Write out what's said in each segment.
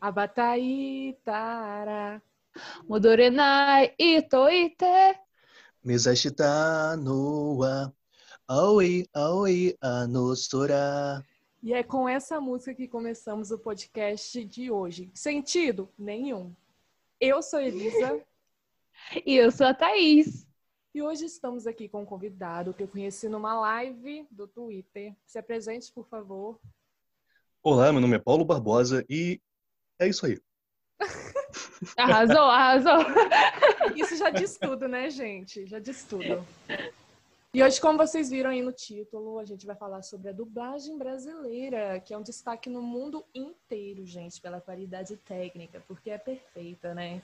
Abatai Tara. Modorenai Itoite. Mizashita noa. Aoi, aoi, anosora. E é com essa música que começamos o podcast de hoje. Sentido? Nenhum. Eu sou Elisa. e eu sou a Thaís. E hoje estamos aqui com um convidado que eu conheci numa live do Twitter. Se apresente, por favor. Olá, meu nome é Paulo Barbosa e é isso aí. arrasou, arrasou. Isso já diz tudo, né, gente? Já diz tudo. E hoje, como vocês viram aí no título, a gente vai falar sobre a dublagem brasileira, que é um destaque no mundo inteiro, gente, pela qualidade técnica, porque é perfeita, né?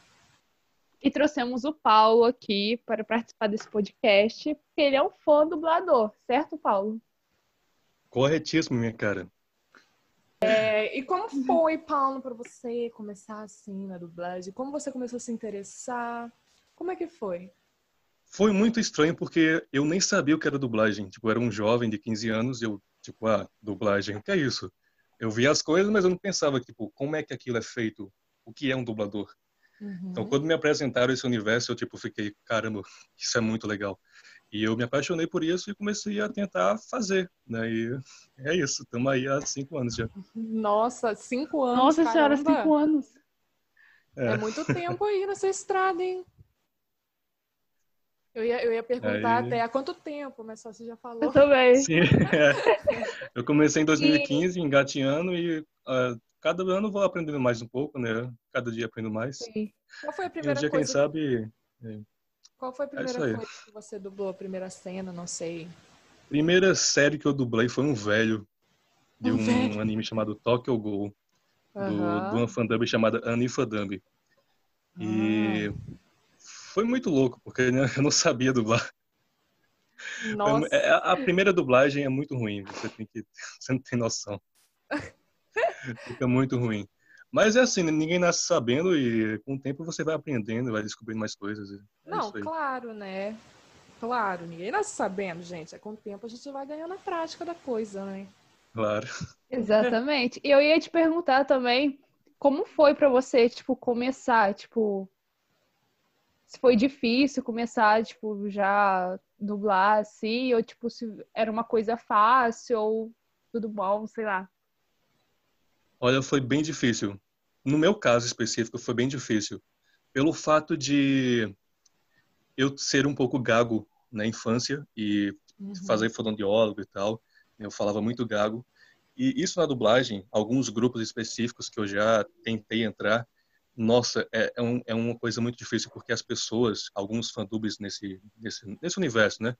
E trouxemos o Paulo aqui para participar desse podcast, porque ele é um fã dublador, certo, Paulo? Corretíssimo, minha cara. É, e como foi, Paulo, para você começar assim na dublagem? Como você começou a se interessar? Como é que foi? Foi muito estranho porque eu nem sabia o que era dublagem. Tipo, eu era um jovem de 15 anos e eu, tipo, ah, dublagem, o que é isso? Eu via as coisas, mas eu não pensava, tipo, como é que aquilo é feito? O que é um dublador? Uhum. Então, quando me apresentaram esse universo, eu, tipo, fiquei, caramba, isso é muito legal. E eu me apaixonei por isso e comecei a tentar fazer, né? E é isso, estamos aí há cinco anos já. Nossa, cinco anos, Nossa caramba. senhora, cinco anos. É. é. muito tempo aí nessa estrada, hein? Eu ia, eu ia perguntar aí... até há quanto tempo, mas só você já falou. Eu também. Sim, é. Eu comecei em 2015, e... engateando, e uh, cada ano vou aprendendo mais um pouco, né? Cada dia aprendo mais. Sim. Qual foi a primeira e um dia, coisa? quem sabe... É. Qual foi a é primeira é coisa que você dublou, a primeira cena, não sei? Primeira série que eu dublei foi um velho de um, um anime chamado Tokyo Ghoul, uhum. do, de uma fandub chamada Anifadumb. E ah. foi muito louco, porque eu não sabia dublar. Nossa. É, a primeira dublagem é muito ruim, você tem que, você não tem noção. Fica muito ruim. Mas é assim, ninguém nasce sabendo e com o tempo você vai aprendendo, vai descobrindo mais coisas. É Não, claro, né? Claro, ninguém nasce sabendo, gente. É com o tempo a gente vai ganhando a prática da coisa, né? Claro. Exatamente. E eu ia te perguntar também, como foi para você, tipo, começar, tipo, se foi difícil começar, tipo, já dublar assim, ou tipo, se era uma coisa fácil, ou tudo bom, sei lá. Olha, foi bem difícil. No meu caso específico, foi bem difícil. Pelo fato de eu ser um pouco gago na infância e uhum. fazer fonoaudiólogo e tal. Eu falava muito gago. E isso na dublagem, alguns grupos específicos que eu já tentei entrar, nossa, é, é, um, é uma coisa muito difícil, porque as pessoas, alguns fandubs nesse, nesse, nesse universo, né?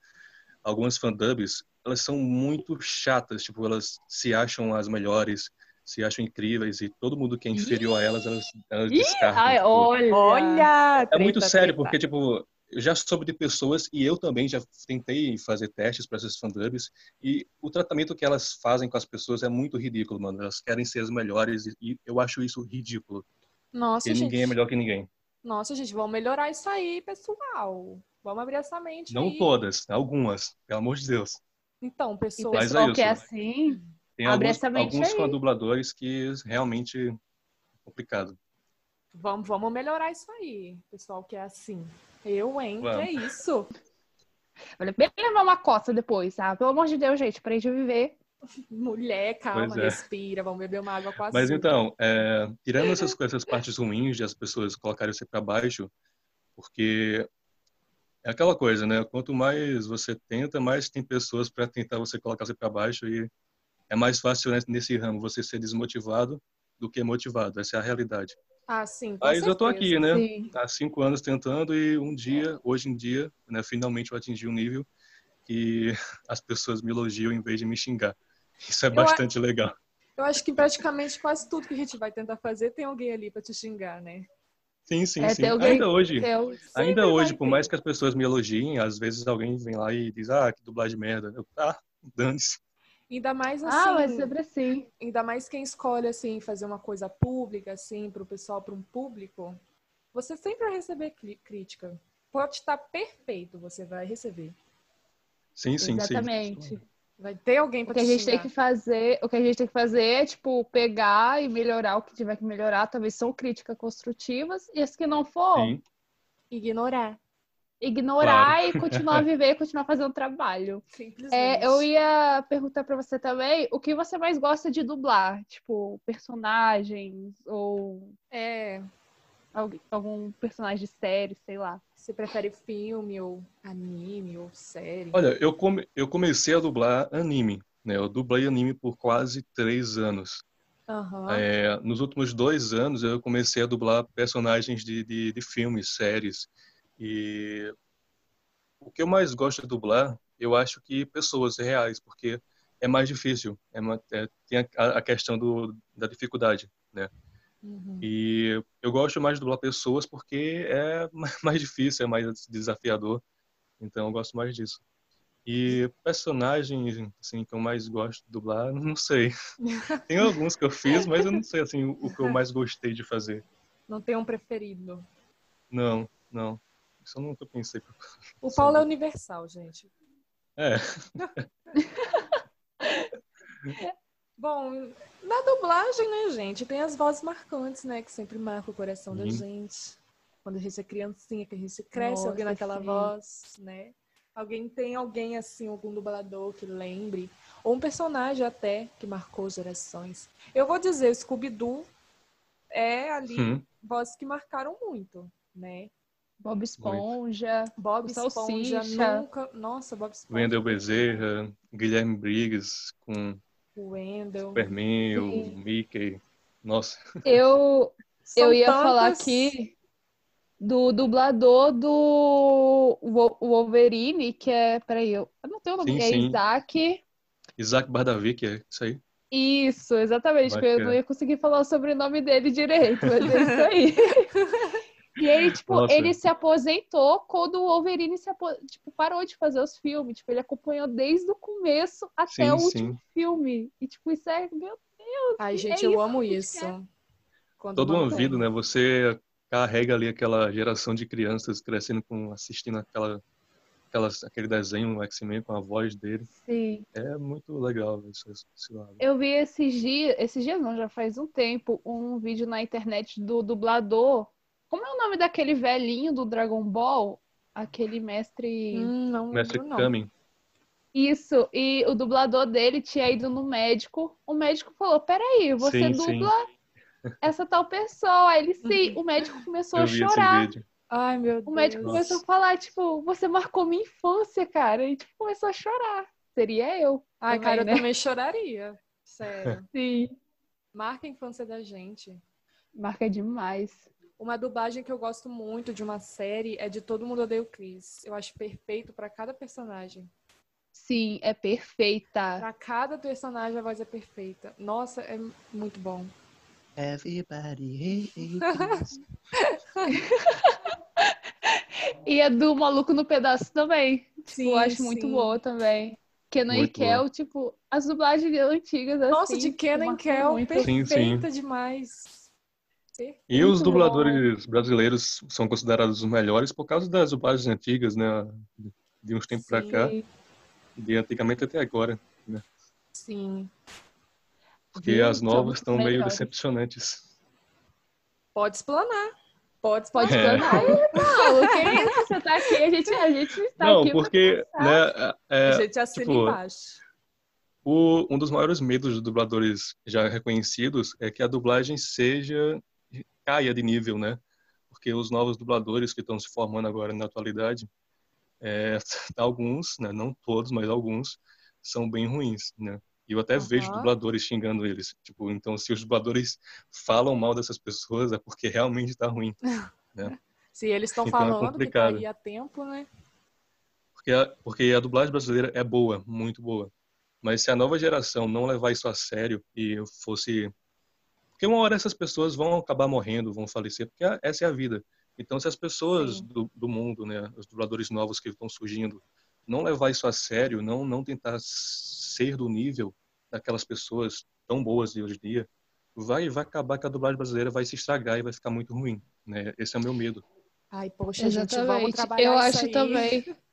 Algumas fandubs, elas são muito chatas, tipo, elas se acham as melhores, se acham incríveis e todo mundo que é inferior a elas, elas, elas descartam. Ai, tipo, olha! olha é treta, muito sério, treta. porque, tipo, eu já soube de pessoas e eu também já tentei fazer testes para essas fandubs e o tratamento que elas fazem com as pessoas é muito ridículo, mano. Elas querem ser as melhores e eu acho isso ridículo. Nossa, gente. ninguém é melhor que ninguém. Nossa, gente, vamos melhorar isso aí, pessoal. Vamos abrir essa mente Não aí. todas, algumas, pelo amor de Deus. Então, pessoas... E pessoal é que é assim... Tem Abre alguns, alguns com dubladores que realmente é complicado. Vamos, vamos melhorar isso aí, pessoal, que é assim. Eu, hein? Vamos. Que é isso? Olha, bem levar uma coça depois, tá? Pelo amor de Deus, gente, pra gente viver. Mulher, calma, é. respira, vamos beber uma água com açúcar. Mas então, é, tirando essas, essas partes ruins de as pessoas colocarem você para baixo, porque é aquela coisa, né? Quanto mais você tenta, mais tem pessoas para tentar você colocar você para baixo e é mais fácil né, nesse ramo você ser desmotivado do que motivado. Essa é a realidade. Ah, sim. Mas certeza. eu tô aqui, né? Sim. Há cinco anos tentando e um dia, hoje em dia, né, finalmente eu atingi um nível que as pessoas me elogiam em vez de me xingar. Isso é bastante eu, legal. Eu acho que praticamente quase tudo que a gente vai tentar fazer tem alguém ali para te xingar, né? Sim, sim, é, sim. Alguém... Ainda hoje, ainda hoje, por mais que as pessoas me elogiem, às vezes alguém vem lá e diz, ah, que dublagem merda. Eu, ah, dane-se. Ainda mais assim. Ah, mas sempre assim. Ainda mais quem escolhe assim fazer uma coisa pública assim para o pessoal, para um público, você sempre vai receber crítica. Pode estar perfeito, você vai receber. Sim, sim, Exatamente. sim. Vai ter alguém O pra que a te gente tem xingar. que fazer, o que a gente tem que fazer é, tipo, pegar e melhorar o que tiver que melhorar. Talvez são críticas construtivas. E as que não for, Sim. Ignorar. Ignorar e continuar a viver e continuar fazendo trabalho. Simplesmente. É, eu ia perguntar pra você também o que você mais gosta de dublar, tipo, personagens ou É, alguém- algum personagem de série, sei lá. você prefere filme ou anime ou série? Olha, eu, come, eu comecei a dublar anime, né? Eu dublei anime por quase três anos. Aham. É, nos últimos dois anos, eu comecei a dublar personagens de, de, de filmes, séries. E o que eu mais gosto de dublar, eu acho que pessoas reais, porque é mais difícil. É, é, tem a, a questão do, da dificuldade, né? Uhum. E eu gosto mais de dublar pessoas porque é ma- mais difícil, é mais desafiador. Então eu gosto mais disso. E personagens assim que eu mais gosto de dublar, não sei. Tem alguns que eu fiz, mas eu não sei assim o que eu mais gostei de fazer. Não tem um preferido. Não, não. Isso eu nunca pensei. O. Paulo é universal, gente. É, Bom, na dublagem, né, gente, tem as vozes marcantes, né, que sempre marcam o coração da gente. Quando a gente é criancinha, que a gente cresce Nossa, ouvindo aquela sim. voz, né? Alguém tem alguém assim, algum dublador que lembre, ou um personagem até que marcou gerações. Eu vou dizer, Scooby-Doo é ali Hum. vozes que marcaram muito, né? Bob Esponja. Bob O Esponja Salsicha. nunca, nossa, Bob Esponja, Wendel Bezerra, Guilherme Briggs com o Wendell. Superman, o Sim. Mickey. Nossa, Eu, São eu ia falar aqui do dublador do Wo- Wolverine, que é. Peraí, eu, eu não tenho o nome, Sim, é sim. Isaac. Isaac Bardavik, é isso aí. Isso, exatamente, que eu não Bacana. ia conseguir falar o sobrenome dele direito, mas é isso aí. E ele, tipo, Nossa. ele se aposentou quando o Wolverine se apo- tipo, parou de fazer os filmes. Tipo, ele acompanhou desde o começo até Sim, o último sim. filme. E, tipo, isso é, meu Ai, gente, é eu isso amo isso. Uma mantém. vida, né? Você carrega ali aquela geração de crianças crescendo com assistindo aquela aquelas, aquele desenho o X-Men com a voz dele. Sim. É muito legal isso, esse lado. Eu vi esses dias, esses dias não, já faz um tempo, um vídeo na internet do dublador. Como é o nome daquele velhinho do Dragon Ball? Aquele mestre. Hum, não Mestre lembro. Kami. Isso, e o dublador dele tinha ido no médico. O médico falou: Peraí, você Sim, sim. dubla essa tal pessoa. Aí ele sim, o médico começou Eu a vi chorar. esse vídeo. Ai, meu O médico Deus. começou a falar, tipo, você marcou minha infância, cara. E tipo, começou a chorar. Seria eu. Ai, também, cara, né? eu também choraria. Sério. Sim. Marca a infância da gente. Marca demais. Uma dublagem que eu gosto muito de uma série é de Todo Mundo Odeia o Chris. Eu acho perfeito pra cada personagem. Sim, é perfeita. Pra cada personagem a voz é perfeita. Nossa, é muito bom. Everybody hates. E a do Maluco no Pedaço também. Sim, eu acho muito sim. boa também. Kenan e Muito Kel, tipo, as dublagens antigas, assim. Nossa, de tipo, Kenan marcam Kel, muito. Sim, perfeita demais. E os dubladores brasileiros são considerados os melhores por causa das dublagens antigas, né? De uns tempos pra Sim. cá, de antigamente até agora. Sim. Porque Viu? as novas estão meio decepcionantes. Pode explanar. Pode Pode explanar. É. explanar. Paulo, que isso? Você tá aqui, a gente, a gente está Não, aqui porque né, é, A gente assina tipo, embaixo. o, um dos maiores medos dos dubladores já reconhecidos é que a dublagem seja caia de nível, né? Porque os novos dubladores que estão se formando agora na atualidade, é, alguns, né, não todos, mas alguns, são bem ruins, né? E eu até vejo Aham. dubladores xingando eles. Tipo, então se os dubladores falam mal dessas pessoas é porque realmente está ruim. Se eles estão Então é falando que tá complicado. aí a tempo, né? Porque a, porque a dublagem brasileira é boa, muito boa. Mas se a nova geração não levar isso a sério e fosse. Porque uma hora essas pessoas vão acabar morrendo, vão falecer, porque essa é a vida. Então, se as pessoas do, do mundo, né, os dubladores novos que estão surgindo, não levar isso a sério, não, não tentar ser do nível daquelas pessoas tão boas de hoje em dia, vai, vai acabar que a dublagem brasileira vai se estragar e vai ficar muito ruim. Né? Esse é o meu medo. Ai, poxa, gente, vamos Exatamente. trabalhar Eu isso acho aí. também.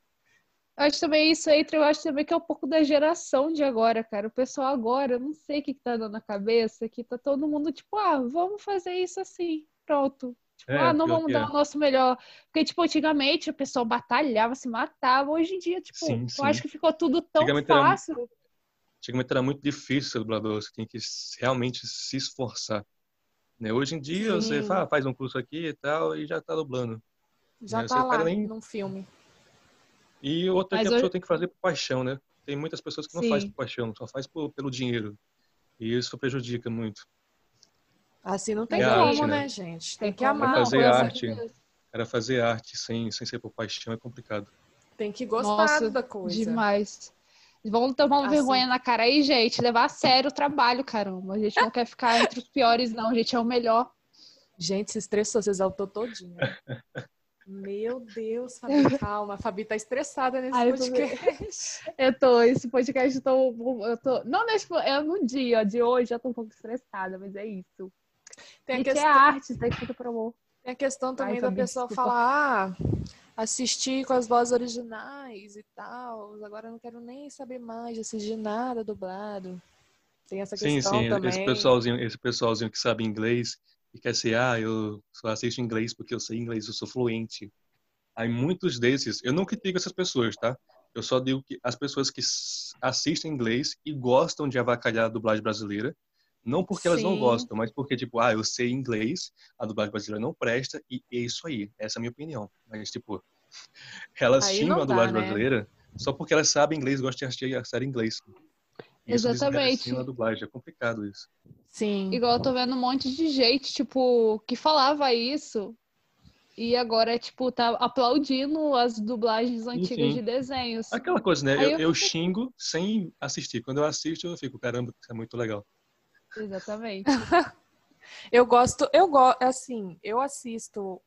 Eu acho também isso aí, eu acho também que é um pouco da geração de agora, cara. O pessoal agora, eu não sei o que, que tá dando na cabeça, que tá todo mundo tipo, ah, vamos fazer isso assim, pronto. Tipo, É, ah, não vamos dar é. o nosso melhor. Porque, tipo, antigamente o pessoal batalhava, se matava. Hoje em dia, tipo, Sim, eu sim. acho que ficou tudo tão era- fácil. Antigamente era muito difícil ser dublador, você tem que realmente se esforçar. Né? Hoje em dia você Sim. fa- faz um curso aqui e tal e já tá dublando. Já Né, tá você lá nem- num filme. E outra Mas que a hoje- pessoa tem que fazer por paixão, né? Tem muitas pessoas que não Sim. fazem por paixão, só faz por- pelo dinheiro. E isso prejudica muito. Assim não tem É como, arte, né, né? gente? Tem que amar. Vai a fazer coisa. arte. Era fazer arte sem, sem ser por paixão é complicado. Tem que gostar Nossa, da coisa. Demais. Vamos tomar uma Assim. vergonha na cara aí, gente. Levar a sério o trabalho, caramba. A gente não quer ficar entre os piores, não. A gente é o melhor. Gente, se estressou, se exaltou todinho. Meu Deus, Fabi, calma. A Fabi tá estressada nesse Ai, podcast. Eu tô, esse podcast, eu tô, eu tô. Não nesse, é no dia de hoje, eu tô um pouco estressada, mas é isso. Tem a Gente, é questão, arte, tá escrito por amor. tem a questão também Ai, da Fabi, pessoa desculpa. falar, ah, assistir com as vozes originais e tal. Agora eu não quero nem saber mais de assistir nada dublado. Tem essa Sim, questão sim, também. esse pessoalzinho, esse pessoalzinho que sabe inglês e quer ser, ah, eu só assisto inglês porque eu sei inglês, eu sou fluente. Aí muitos desses, eu não critico essas pessoas, tá? Eu só digo que as pessoas que assistem inglês e gostam de avacalhar a dublagem brasileira, não porque elas não gostam, mas porque, tipo, ah, eu sei inglês, a dublagem brasileira não presta, e é isso aí. Essa é a minha opinião. Mas, tipo, elas Aí xingam a dublagem né? brasileira só porque elas sabem inglês e gostam de assistir a série inglês. Isso Exatamente. a dublagem, é complicado isso. Sim. Igual eu tô vendo um monte de gente, tipo, que falava isso. E agora, tipo, tá aplaudindo as dublagens antigas sim. de desenhos. Aquela coisa, né? Eu, eu eu xingo sem assistir. Quando eu assisto, eu fico, caramba, isso é muito legal. Exatamente. Eu gosto, eu gosto, assim, eu assisto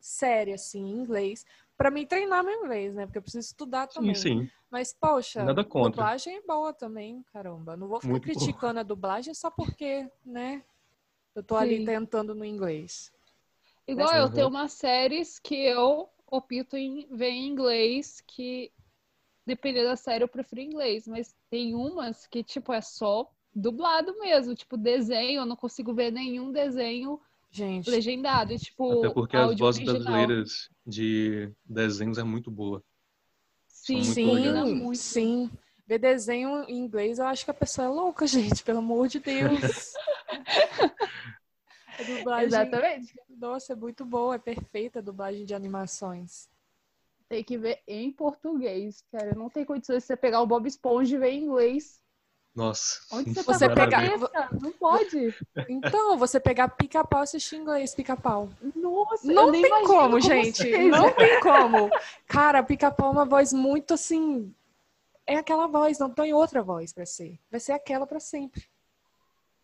série assim em inglês pra mim treinar meu inglês, né? Porque eu preciso estudar também. Sim, sim. Mas poxa, Nada contra. dublagem é boa também, caramba. Não vou ficar Muito boa. criticando a dublagem só porque, né? Eu tô ali Sim. tentando no inglês. Igual eu Uhum. tenho umas séries que eu opto em ver em inglês, que dependendo da série eu prefiro inglês, mas tem umas que, tipo, é só dublado mesmo, tipo, desenho, eu não consigo ver nenhum desenho Gente, legendado, e, tipo, Até porque as vozes original. brasileiras de desenhos é muito boa. Sim, muito sim, sim. Ver desenho em inglês, eu acho que a pessoa é louca, gente, pelo amor de Deus. a dublagem, Exatamente. nossa, é muito boa, é perfeita a dublagem de animações. Tem que ver em português, cara. Não tem condições de você pegar o Bob Esponja e ver em inglês. Nossa. Onde você, Você tá nada a pegar-? Não pode. Então, você pegar pica-pau e assistir em inglês, pica-pau. Nossa, Não tem imagino como, gente. Não tem como. Cara, pica-pau é uma voz muito assim. É aquela voz, não tem outra voz pra ser. Vai ser aquela pra sempre.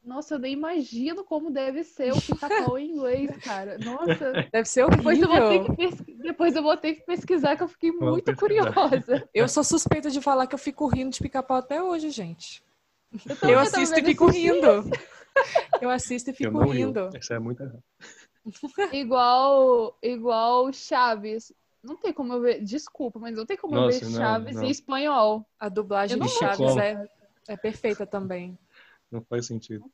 Nossa, eu nem imagino como deve ser o pica-pau em inglês, cara. Nossa, Deve ser depois eu, vou ter horrível. que pes- depois eu vou ter que pesquisar, que eu fiquei muito curiosa. Eu sou suspeita de falar que eu fico rindo de pica-pau até hoje, gente. Eu tava assisto e fico rindo. Eu assisto e Eu fico não rio. rindo. Isso é muito errado. Igual, igual Chaves. Não tem como eu ver. Desculpa, mas não tem como Nossa, eu ver não, Chaves não. em espanhol. A dublagem Eu não de Chaves é, é perfeita também. Não faz sentido.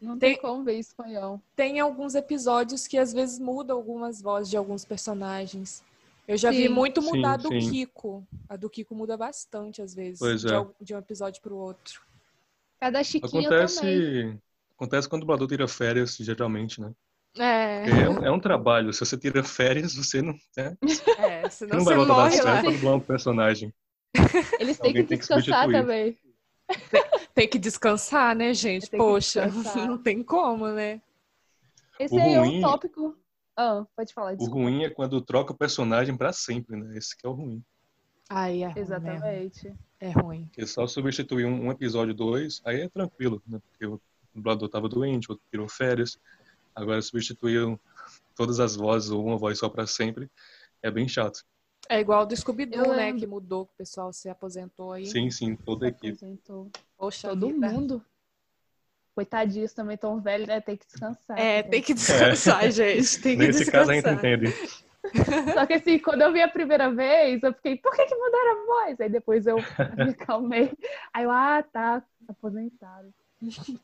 Não tem, Tem- como ver em espanhol. Tem alguns episódios que às vezes mudam algumas vozes de alguns personagens. Eu já vi Sim. muito Sim, mudar do sim. Kiko. A do Kiko muda bastante, às vezes, é. de um episódio pro outro. Cada Chiquinha também. Acontece, acontece quando o dublador tira férias, geralmente, né? É, É um, é um trabalho. Se você tira férias, você não, né? é Você senão não você vai voltar morre certo pra dublar um personagem. Eles têm que que descansar substituir. também. Tem que descansar, né, gente? Que Poxa, não tem como, né? Esse O aí é ruim- um tópico. Ah, pode falar, O desculpa. ruim é quando troca o personagem pra sempre, né? Esse que é o ruim. Aí é ruim mesmo. É ruim. Porque só substituir um, um episódio, dois, aí é tranquilo, né? Porque o dublador tava doente, outro tirou férias. Agora substituir todas as vozes ou uma voz só pra sempre é bem chato. É igual do Scooby-Doo, né? Que mudou, que o pessoal se aposentou aí. Sim, sim, toda a equipe. Aposentou. Poxa Todo vida. mundo. Coitadinhos também tão velhos, né? Tem que descansar. É, né? tem que descansar, gente. Tem que Nesse caso a gente descansar. entende. Só que assim, quando eu vi a primeira vez, eu fiquei, por que, que mudaram a voz? Aí depois eu me acalmei. Aí eu, ah, tá, aposentado.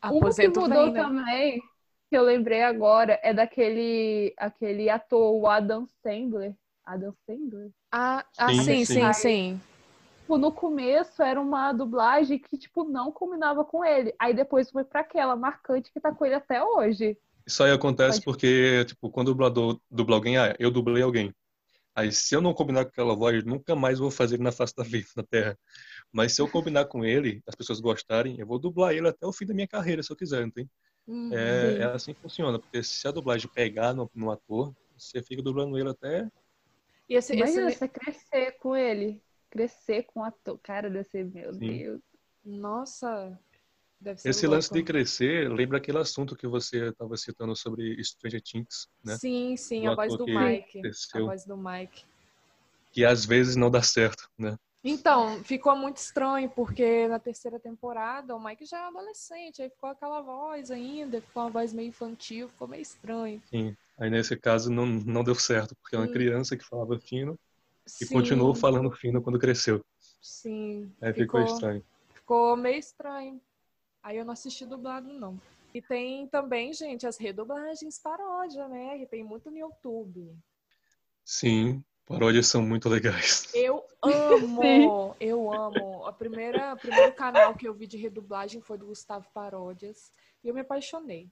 Aposento um que mudou bem, né? também, que eu lembrei agora, é daquele aquele ator, o Adam Sandler. Adam Sandler? Ah, ah, Sim, sim, sim. sim, sim. Tipo, no começo era uma dublagem que, tipo, não combinava com ele. Aí depois foi pra aquela marcante que tá com ele até hoje. Isso aí acontece Pode- porque, tipo, quando o dublador dubla alguém, ah, eu dublei alguém. Aí, se eu não combinar com aquela voz, nunca mais vou fazer ele na face da vida, na Terra. Mas se eu combinar com ele, as pessoas gostarem, eu vou dublar ele até o fim da minha carreira, se eu quiser, não tem? Uhum. É, é assim que funciona, porque se a dublagem pegar no, no ator, você fica dublando ele até. E esse, Imagina esse- você crescer com ele. Crescer com o ator. Cara, deve ser, meu Sim. Deus. Nossa, Esse lance de louco. crescer lembra aquele assunto que você estava citando sobre Stranger Things, né? Sim, sim, a voz Mike. A cresceu. voz do Mike. Que às vezes não dá certo, né? Então, ficou muito estranho, porque na terceira temporada o Mike já é adolescente, aí ficou aquela voz ainda, ficou uma voz meio infantil, ficou meio estranho. Sim. Aí nesse caso não, não deu certo, porque é uma criança que falava fino e Sim, continuou falando fino quando cresceu. Sim, Aí ficou, ficou, estranho. ficou meio estranho. Aí eu não assisti dublado, não. E tem também, gente, as redublagens paródia, né? Que tem muito no YouTube. Sim, paródias são muito legais. Eu amo, eu amo. A primeira, o primeiro canal que eu vi de redublagem foi do Gustavo Paródias. E eu me apaixonei.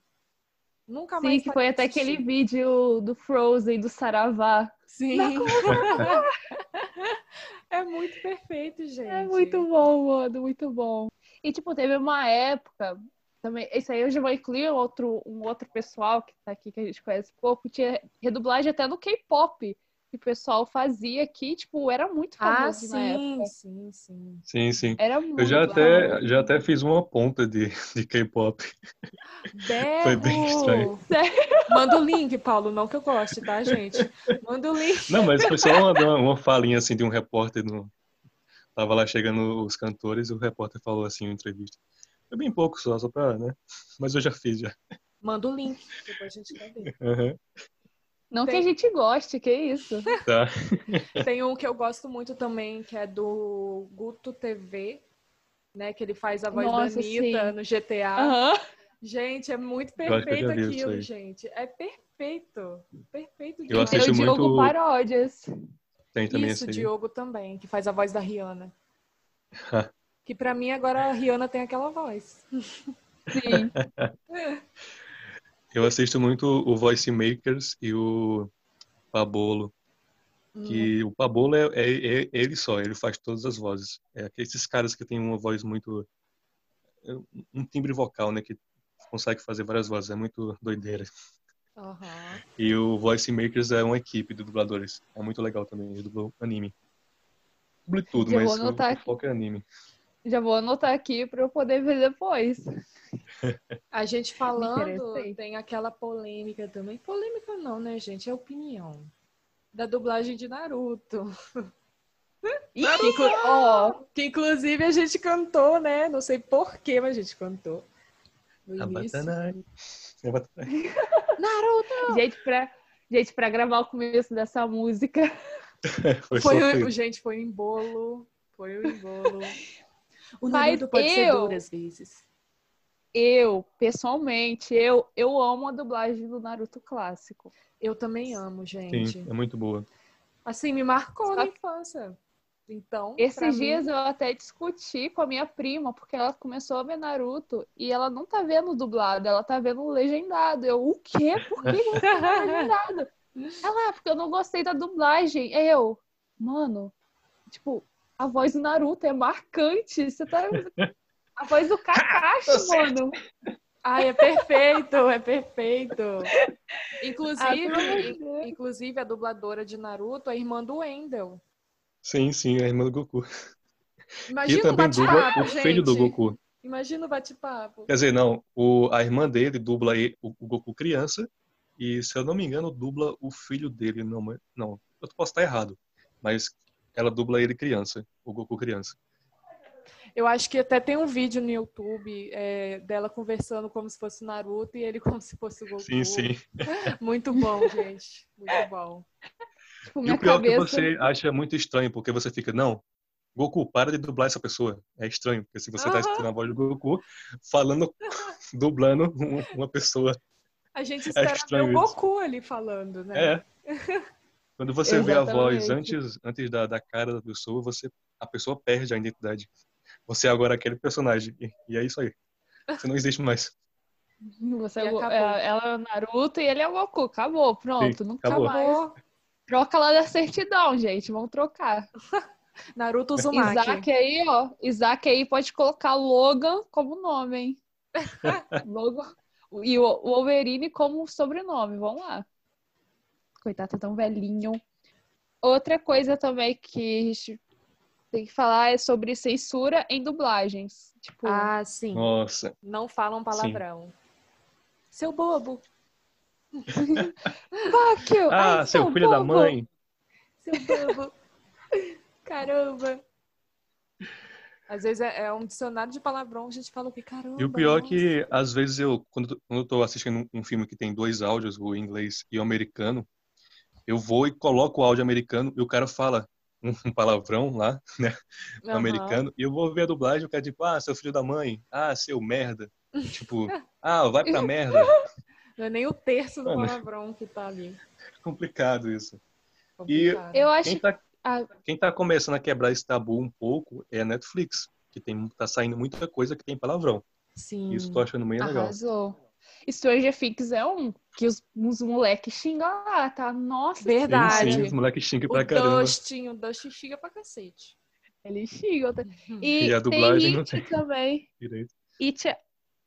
Nunca mais Sim, que foi até aquele vídeo do Frozen, do Saravá. Sim. é muito perfeito, gente. É muito bom, mano, muito bom. E, tipo, teve uma época, também, isso aí eu já vou incluir outro, um outro pessoal que tá aqui, que a gente conhece pouco, tinha redublagem até no K-pop, que o pessoal fazia aqui, tipo, era muito Ah, famoso na sim, época. sim, sim. Sim, sim. Era muito Eu já até, já até fiz uma ponta de, de K-pop. Foi bem estranho. Manda o link, Paulo, não que eu goste, tá, gente? Manda o link. Não, mas foi só uma, uma, uma falinha assim de um repórter no. Tava lá chegando os cantores e o repórter falou assim em entrevista. Foi bem pouco só, só pra, né? Mas eu já fiz já. Manda o link, depois a gente quer ver. Aham, Não que Tem- a gente goste, que isso. tá. Tem um que eu gosto muito também, que é do Guto TV, né? Que ele faz a voz Nossa, da Anitta sim. no GTA. Aham. Gente, é muito que perfeito aquilo, gente. É perfeito. Perfeito. Eu tem assisto o Diogo muito- Paródias. Tem também Isso, esse. Diogo também, que faz a voz da Rihanna. que pra mim agora a Rihanna tem aquela voz. Sim. Eu assisto muito o Voice Makers e o Pabolo. Hum. Que o Pabolo é, é- é ele só, ele faz todas as vozes. É aqueles caras que têm uma voz muito. um timbre vocal, né? Que consegue fazer várias vozes. É muito doideira. Aham. E o Voice Makers é uma equipe de dubladores. É muito legal também. Ele dublou anime. Dublei tudo, Já mas vou o, anotar o aqui. foco é anime. Já vou anotar aqui pra eu poder ver depois. A gente falando, tem aquela polêmica também. Polêmica não, né, gente? É opinião. Da dublagem de Naruto. Que, Ó, que inclusive a gente cantou, né? Não sei porquê, mas a gente cantou. No início. Abatanai. Abatanai. Naruto! gente, pra, gente, pra gravar o começo dessa música, Foi, Foi, o- gente, foi um embolo. Foi um embolo. O Mas Naruto pode ser eu- duro às vezes. eu, pessoalmente, eu, eu amo a dublagem do Naruto clássico. Eu também amo, gente. Sim, é muito boa. Assim, me marcou Só na infância. Então, Esses mim- dias eu até discuti com a minha prima, porque ela começou a ver Naruto e ela não tá vendo dublado, ela tá vendo legendado. Eu, o quê? Por que você tá vendo legendado? Ela, "Ah, porque eu não gostei da dublagem. Eu, mano, tipo, a voz do Naruto é marcante. Você tá. A voz do Kakashi, mano. Ai, é perfeito, é perfeito. Inclusive, inclusive a dubladora de Naruto é a irmã do Wendel. Sim, sim, a irmã do Goku. E Imagina o também dubla o filho do gente. Goku. Imagina o bate-papo. Quer dizer, não, o, a irmã dele dubla e- o, o Goku criança e, se eu não me engano, dubla o filho dele. Não, não eu posso estar errado, mas ela dubla ele criança, o Goku criança. Eu acho que até tem um vídeo no YouTube é, dela conversando como se fosse o Naruto e ele como se fosse o Goku. Sim, sim. Muito bom, gente. Muito bom. Tipo, E o pior é que cabeça. você acha muito estranho, porque você fica, não, Goku, para de dublar essa pessoa. É estranho, porque se você tá Aham. escutando a voz do Goku, falando, dublando um- uma pessoa. A gente espera ver estranho o isso. Goku ali falando, né? É. Quando você vê a voz antes, antes da, da cara da pessoa, você, a pessoa perde a identidade. Você é agora aquele personagem. E, e é isso aí. Você não existe mais. Você é é- ela é o Naruto e ele é o Goku. Acabou, pronto. Sim, nunca acabou. mais. Troca lá da certidão, gente. Vamos trocar. Naruto Uzumaki. Isaac aí, ó. Isaac aí pode colocar Logan como nome, hein? Logan. E o Wolverine como sobrenome. Vamos lá. Coitado, tá tão velhinho. Outra coisa também que a gente tem que falar é sobre censura em dublagens. Tipo, Ah, sim. Nossa. Não falam palavrão. Seu bobo. fuck you! Ah, Ai, seu filho da bobo. mãe. Seu bobo. Caramba. Às vezes é, é um dicionário de palavrão, a gente fala o que caramba. E o pior é que, às vezes, eu, quando, quando eu tô assistindo um, um filme que tem dois áudios, o inglês e o americano, eu vou e coloco o áudio americano e o cara fala um, palavrão lá, né, no Aham. americano, e eu vou ver a dublagem e o cara tipo, ah, seu filho da mãe, ah, seu merda. tipo, ah, vai pra merda. Não é nem o terço do Mano. palavrão que tá ali. Complicado isso. Complicado. Eu acho Quem tá, quem tá começando a quebrar esse tabu um pouco é a Netflix, que tem, tá saindo muita coisa que tem palavrão. Sim. Isso eu tô achando bem legal. Arrasou. Stranger Things é um que os, os moleques xingam lá, tá? Nossa, Verdade. Sim, sim, os moleques xingam pra O caramba. Dustin, o Dustin xinga pra cacete. eles xingam. tá? E, E a dublagem tem não It tem. também. Direito. It é...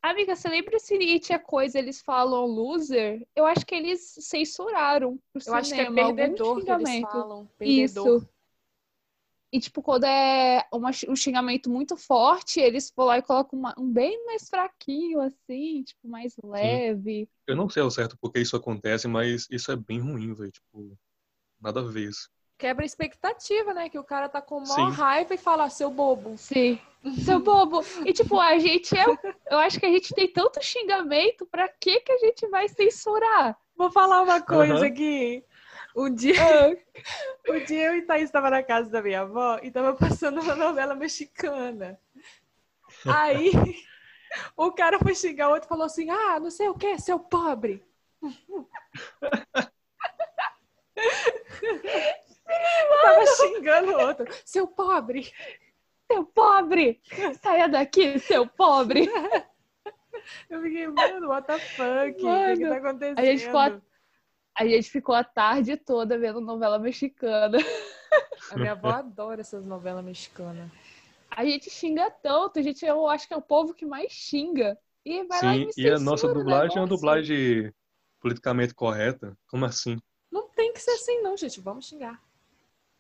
Amiga, você lembra se It é coisa eles falam loser? Eu acho que eles censuraram pro Eu acho que é cinema perdedor que eles xingamento. falam. Perdedor. Isso. E, tipo, quando é uma, um xingamento muito forte, eles vão lá e colocam uma- um bem mais fraquinho, assim, tipo, mais leve. Eu não sei ao certo porque isso acontece, mas isso é bem ruim, velho. Tipo, nada a ver isso. Quebra a expectativa, né? Que o cara tá com Sim. maior raiva e fala, seu bobo. Sim. Seu bobo. E, tipo, a gente é. Eu acho que a gente tem tanto xingamento, pra que que a gente vai censurar? Vou falar uma coisa Aham. aqui. Um dia, um dia eu e Thaís estava na casa da minha avó e tava passando uma novela mexicana. Aí o cara foi xingar o outro e falou assim: Ah, não sei o que, seu pobre. tava xingando o outro, seu pobre. Seu pobre! Saia daqui, seu pobre! Eu fiquei, mano, what the fuck? O que, tá acontecendo? a gente ficou a- A gente ficou a tarde toda vendo novela mexicana. A minha avó adora essas novelas mexicanas. A gente xinga tanto, a gente, eu acho que é o povo que mais xinga. E vai lá e Sim, me e a nossa o dublagem é uma dublagem politicamente correta. Como assim? Não tem que ser assim, não, gente. Vamos xingar.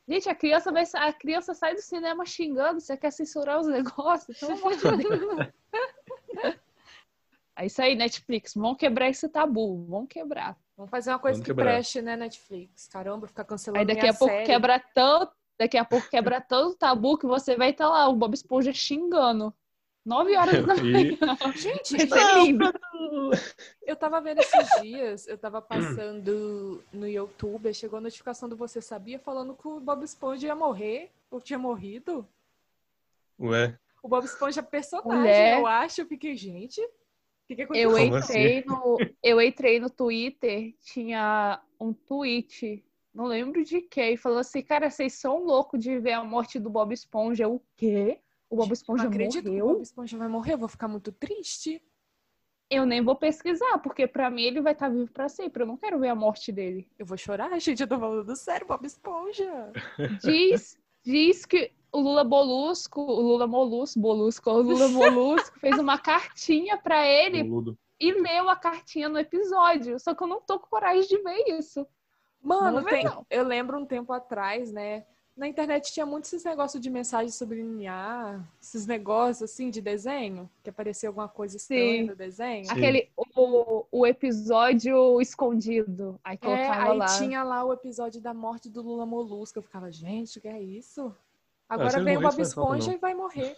Gente, a criança, vai, a criança sai do cinema xingando, você quer censurar os negócios? Deus. É isso aí, Netflix. Vamos quebrar esse tabu. Vamos quebrar. Vamos fazer uma coisa Vamos que quebrar. preste, né, Netflix? Caramba, ficar cancelando Aí daqui minha a pouco série. quebra tanto. Daqui a pouco quebra tanto tabu que você vai estar lá, o Bob Esponja xingando. Nove horas da manhã. E Gente, ser lindo. eu tava vendo esses dias, eu tava passando no YouTube, chegou a notificação do Você Sabia falando que o Bob Esponja ia morrer, ou tinha morrido. Ué, O Bob Esponja é personagem, Mulher. eu acho. Eu fiquei, gente, o que, que Eu aconteceu? Como entrei, no, eu entrei no Twitter, tinha um tweet, não lembro de quem, falou assim, cara, vocês são loucos de ver a morte do Bob Esponja. O quê? O Bob Não Esponja acredito que o morreu? Bob Esponja vai morrer, eu vou ficar muito triste. Eu nem vou pesquisar, porque pra mim ele vai estar vivo pra sempre. Eu não quero ver a morte dele. Eu vou chorar, gente, eu tô falando sério, Bob Esponja. Diz, diz que o Lula Molusco, o Lula Molusco, Molusco, o Lula Molusco fez uma cartinha pra ele boludo. e leu a cartinha no episódio. Só que eu não tô com coragem de ver isso. Mano, Não tem- não. eu lembro um tempo atrás, né? Na internet tinha muito esses negócios de mensagem subliminar, esses negócios assim de desenho, que aparecia alguma coisa estranha Sim. no desenho. Sim. Aquele, o, o episódio escondido. Aí É, colocava aí lá. tinha lá o episódio da morte do Lula Molusco. Eu ficava, gente, o que é isso? se Agora ele vem o Bob é Esponja e vai morrer.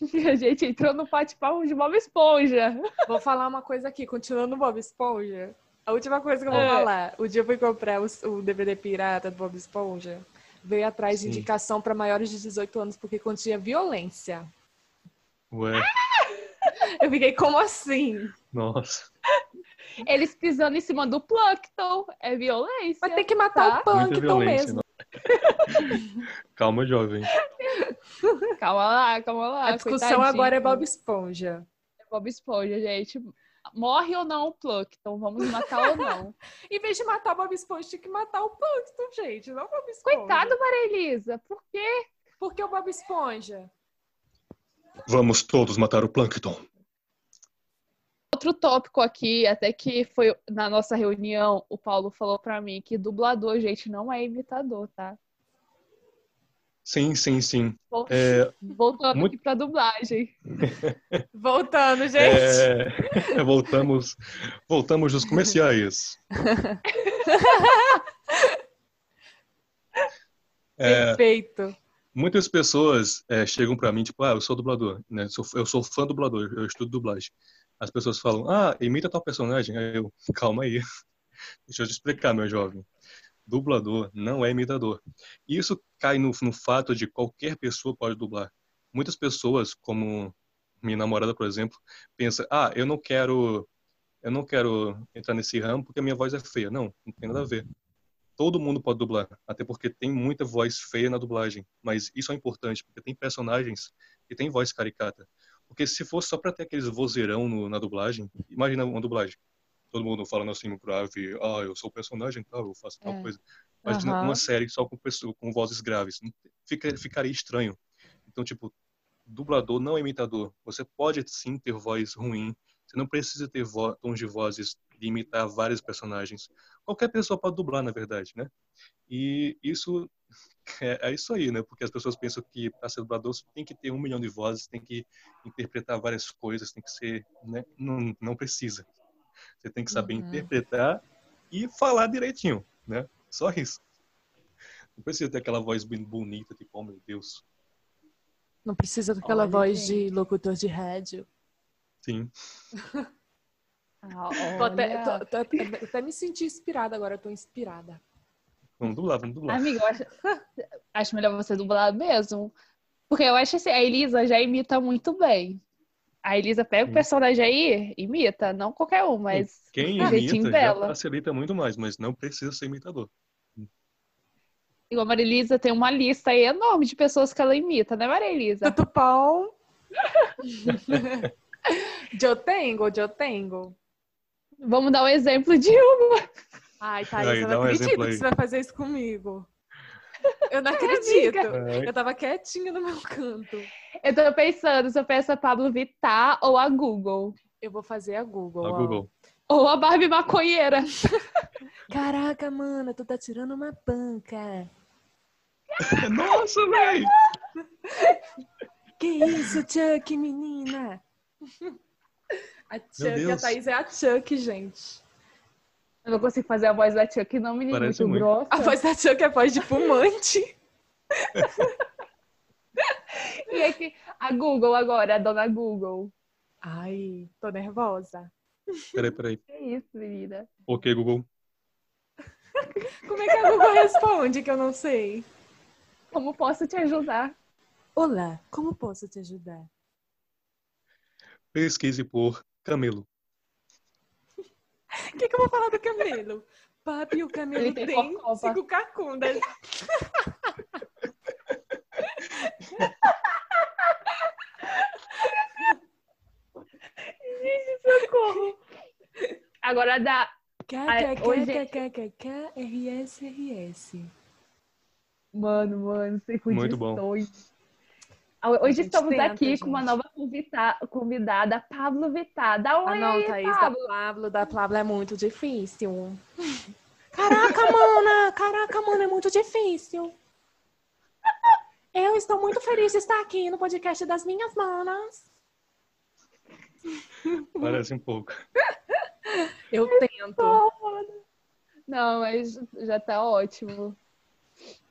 A gente entrou no bate-papo de Bob Esponja. Vou falar uma coisa aqui, continuando o Bob Esponja. A última coisa que eu vou É. falar. O dia eu fui comprar os- o, DVD pirata do Bob Esponja. Veio atrás de Sim. indicação para maiores de 18 anos porque continha violência. Ué, Eu fiquei, como assim? nossa. Eles pisando em cima do Plankton. É violência. Vai ter que matar Tá. o Plankton mesmo. Calma, jovem. Calma lá, calma lá. A discussão agora é Bob Esponja. É Bob Esponja, gente. Morre ou não o Plankton? Vamos matar ou não? Em vez de matar o Bob Esponja, tinha que matar o Plankton, gente. Não o Bob Esponja. Coitado, Maria Elisa. Por quê? Por que o Bob Esponja? Vamos todos matar o Plankton. Outro tópico aqui, até que foi na nossa reunião, o Paulo falou pra mim que dublador, gente, não é imitador, tá? Sim, sim, sim. Vol- É, Voltando muito- aqui pra dublagem. Voltando, gente. é, voltamos, voltamos dos comerciais. É, Perfeito. muitas pessoas é, chegam pra mim, tipo, ah, eu sou dublador, né? Sou- Eu sou fã dublador, eu estudo dublagem. As pessoas falam, ah, imita tal personagem. Aí eu, calma aí. Deixa eu te explicar, meu jovem. Dublador não é imitador. Isso cai no, no fato de qualquer pessoa pode dublar. Muitas pessoas, como minha namorada, por exemplo, pensa, ah, eu não quero, eu não quero entrar nesse ramo porque a minha voz é feia. Não, não tem nada a ver. Todo mundo pode dublar, até porque tem muita voz feia na dublagem. Mas isso é importante porque tem personagens que têm voz caricata. Porque se fosse só para ter aqueles vozeirão no- na dublagem, imagina uma dublagem. Todo mundo falando assim no grave, ah, eu sou o personagem tal, eu faço tal É. coisa. Imagina Aham. uma série só com, pessoa, com vozes graves. Fica, ficaria estranho. Então, tipo, dublador não é imitador. Você pode sim ter voz ruim. Você não precisa ter tons de vozes de imitar vários personagens. Qualquer pessoa pode dublar, na verdade, né? E isso é, é isso aí, né? Porque as pessoas pensam que para ser dublador você tem que ter um milhão de vozes, tem que interpretar várias coisas, tem que ser, né? Não, não precisa. Você tem que saber Uhum. interpretar e falar direitinho, né? Só isso. Não precisa ter aquela voz bem bonita, tipo, oh meu Deus. Não precisa daquela Olha, voz gente. de locutor de rádio. Sim. Ah, Tô até, tô- tô- até- até me senti inspirada agora, eu tô inspirada. Vamos dublar, vamos dublar. Amigo, acho, acho melhor você dublar mesmo. Porque eu acho assim, a Elisa já imita muito bem. A Elisa pega o personagem aí, imita, não qualquer um, mas Quem o jeitinho imita já dela. facilita muito mais, mas não precisa ser imitador. igual a Maria Elisa tem uma lista aí enorme de pessoas que ela imita, né, Maria Elisa? Bom? eu tenho, eu tenho. Vamos dar um exemplo de uma. Ai, Thaís, Aí, eu não um acredito que você vai fazer isso comigo. Eu não acredito. É, Eu tava quietinha no meu canto. Eu tô pensando se eu peço a Pablo Vittar ou a Google. Eu vou fazer a Google. a ó. Google. Ou a Barbie maconheira. Caraca, mana, tu tá tirando uma panca. Nossa, velho! Que isso, Chuck, menina? A Chuck, a. Thaís é a Chuck, gente. Eu não consigo fazer a voz da Chuck, não, menino, Parece muito muito. grossa. A voz da Chuck é voz de fumante. E aqui, a Google agora, a dona Google. Ai, tô nervosa. Peraí, peraí. Que isso, menina? Ok, Google. Como é que a Google responde que eu não sei? Como posso te ajudar? Olá, como posso te ajudar? Pesquise por camelo. O que, que eu vou falar do camelo? Papi, o camelo Ele tem tem cinco cacundas. Socorro! Agora dá. Oi, KKKKKRS. Mano, mano, sem Muito bom. Ah, Hoje gente estamos tenta, aqui com uma gente. nova convida- convidada, Pablo Vittar. Dá um Ah, não, aí, Thaís, da Pablo. Pablo, da Pablo é muito difícil. Caraca, mana! Caraca, mana, é muito difícil. Eu estou muito feliz de estar aqui no podcast das minhas manas. Parece um pouco. Eu tento. Não, mas já tá ótimo.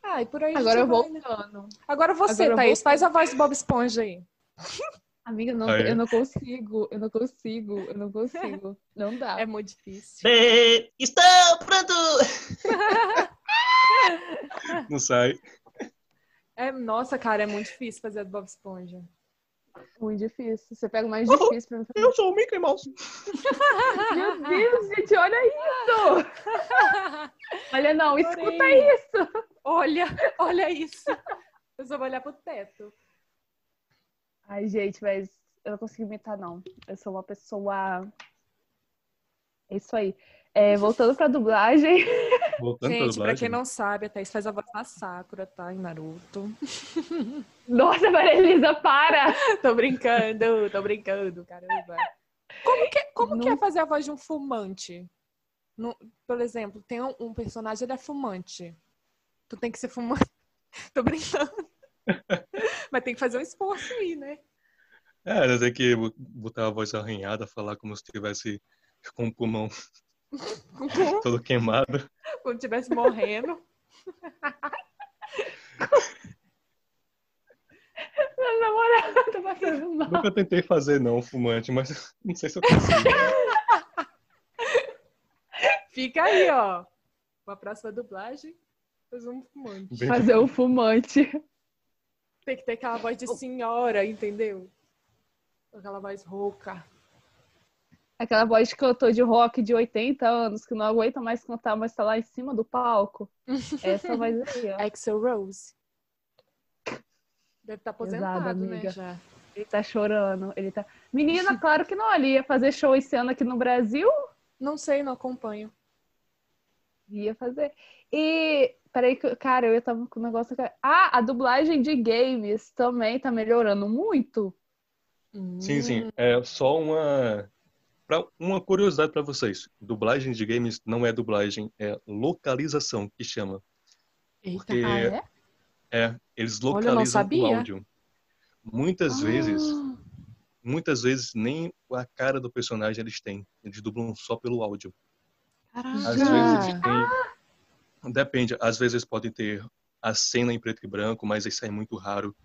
Ai, por aí Agora eu né? voltando. Agora você, Agora Thaís, vou- faz a voz do Bob Esponja aí. Amiga, não, eu não consigo, eu não consigo, eu não consigo. Não dá. É muito difícil. Bem, estou pronto! Não sai. É, nossa, cara, é muito difícil fazer do Bob Esponja. muito difícil. Você pega o mais difícil pra mim. Eu sou o Mickey Mouse. Meu Deus, gente, olha isso! Olha, não, escuta Adorei. isso! Olha, olha isso. Eu só vou olhar pro teto. Ai, gente, mas eu não consigo imitar, não. Eu sou uma pessoa. É isso aí. É, voltando pra dublagem. Voltando pra Gente, pra dublagem. quem não sabe, a Thaís faz a voz da Sakura, tá? Em Naruto. Nossa, Maria Elisa, para! tô brincando, tô brincando, caramba. Como que, como que é Não- fazer a voz de um fumante? No- por exemplo, tem um, um personagem, ele é fumante. Tu tem que ser fumante. tô brincando. Mas tem que fazer um esforço aí, né? É, tem que botar a voz arranhada, falar como se estivesse com o pulmão todo queimado. Quando estivesse morrendo. Meu namorado tá passando mal. Nunca tentei fazer, não, fumante, mas não sei se eu consigo. Fica aí, ó. Uma próxima dublagem, fazer um fumante. Bem- Fazer o fumante. Tem que ter aquela voz de senhora, entendeu? Aquela voz rouca. Aquela voz de cantor de rock de 80 anos que não aguenta mais cantar, mas tá lá em cima do palco. Essa voz aí, ó. Axel Rose. Deve estar aposentado, Pesado, né? Já. Ele tá chorando. Ele tá. Menina, claro que não. Ele ia fazer show esse ano aqui no Brasil. Não sei, não acompanho. Ia fazer. E. Peraí, cara, eu tava com o negócio. aqui. Ah, a dublagem de games também tá melhorando muito. Sim, sim. É só uma pra- uma curiosidade para vocês. Dublagem de games não é dublagem, é localização que chama. Eita. Porque Ah, é? é, eles Olha, localizam o sabia. áudio. Muitas vezes, Ah, muitas vezes nem a cara do personagem eles têm. Eles dublam só pelo áudio. Caraca. Às vezes eles têm. Depende, às vezes podem ter a cena em preto e branco, mas isso é muito raro.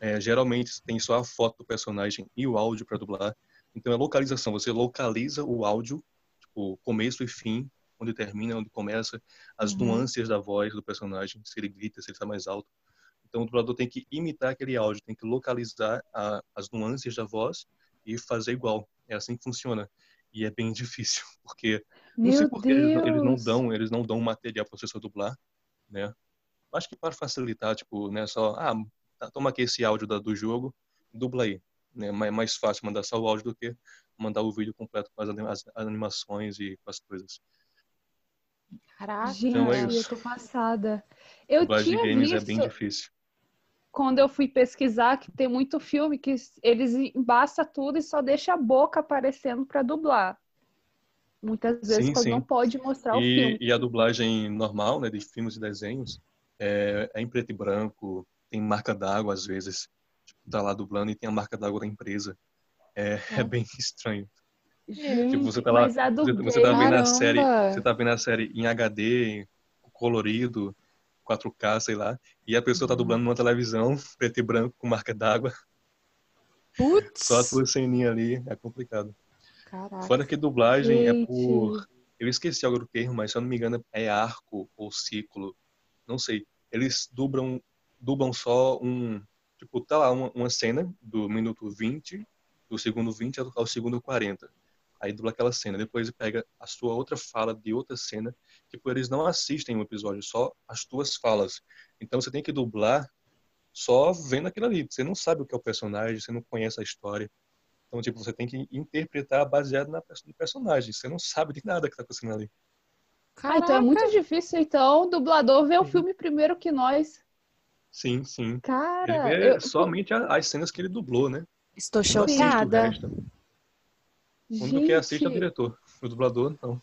É, geralmente tem só a foto do personagem e o áudio para dublar. Então é localização, você localiza o áudio, tipo, começo e fim, onde termina, onde começa, as Uhum. nuances da voz do personagem, se ele grita, se ele está mais alto. Então o dublador tem que imitar aquele áudio, tem que localizar a- as nuances da voz e fazer igual. É assim que funciona. E é bem difícil, porque não sei Meu por que eles, não- eles não dão, eles não dão material para você dublar, né? Acho que para facilitar, tipo, né, só, ah, tá, toma aqui esse áudio da- do jogo, dubla aí, né? Mais, mais fácil mandar só o áudio do que mandar o vídeo completo com as, anima- as animações e com as coisas. Caraca. Gente, Então é eu isso. tô passada. Eu Dublagem de tinha games visto é bem difícil. Quando eu fui pesquisar que tem muito filme que eles embaçam tudo e só deixa a boca aparecendo pra dublar. Muitas vezes Sim, quando sim. não pode mostrar o E, filme. e a dublagem normal, né, de filmes e desenhos, é, é em preto e branco, tem marca d'água às vezes, tipo, tá lá dublando e tem a marca d'água da empresa. É, é bem estranho. Gente, Tipo, você tá lá- Você, você tá vendo a série, você tá vendo a série em HD, colorido, 4K, sei lá, e a pessoa tá Uhum. dublando numa televisão, preto e branco, com marca d'água, Putz. só a tua ceninha ali, é complicado. Caraca. Fora que dublagem é Gente. por. Eu esqueci agora o termo, mas se eu não me engano é arco ou ciclo. Não sei. Eles dublam, dublam só um. Tipo, tá lá uma, uma cena do minuto 20, do segundo 20 ao, ao segundo 40. Aí dubla aquela cena. Depois pega a sua outra fala de outra cena. Tipo, eles não assistem o episódio, só as tuas falas. Então você tem que dublar só vendo aquilo ali. Você não sabe o que é o personagem, você não conhece a história. Então, tipo, você tem que interpretar baseado na no personagem. Você não sabe de nada que tá acontecendo ali. Ah, então é muito difícil, então, o dublador ver o filme primeiro que nós. Sim, sim. Ele Cara, vê eu... somente as cenas que ele dublou, né? Estou chocada. O único que assiste é o diretor. O dublador, não.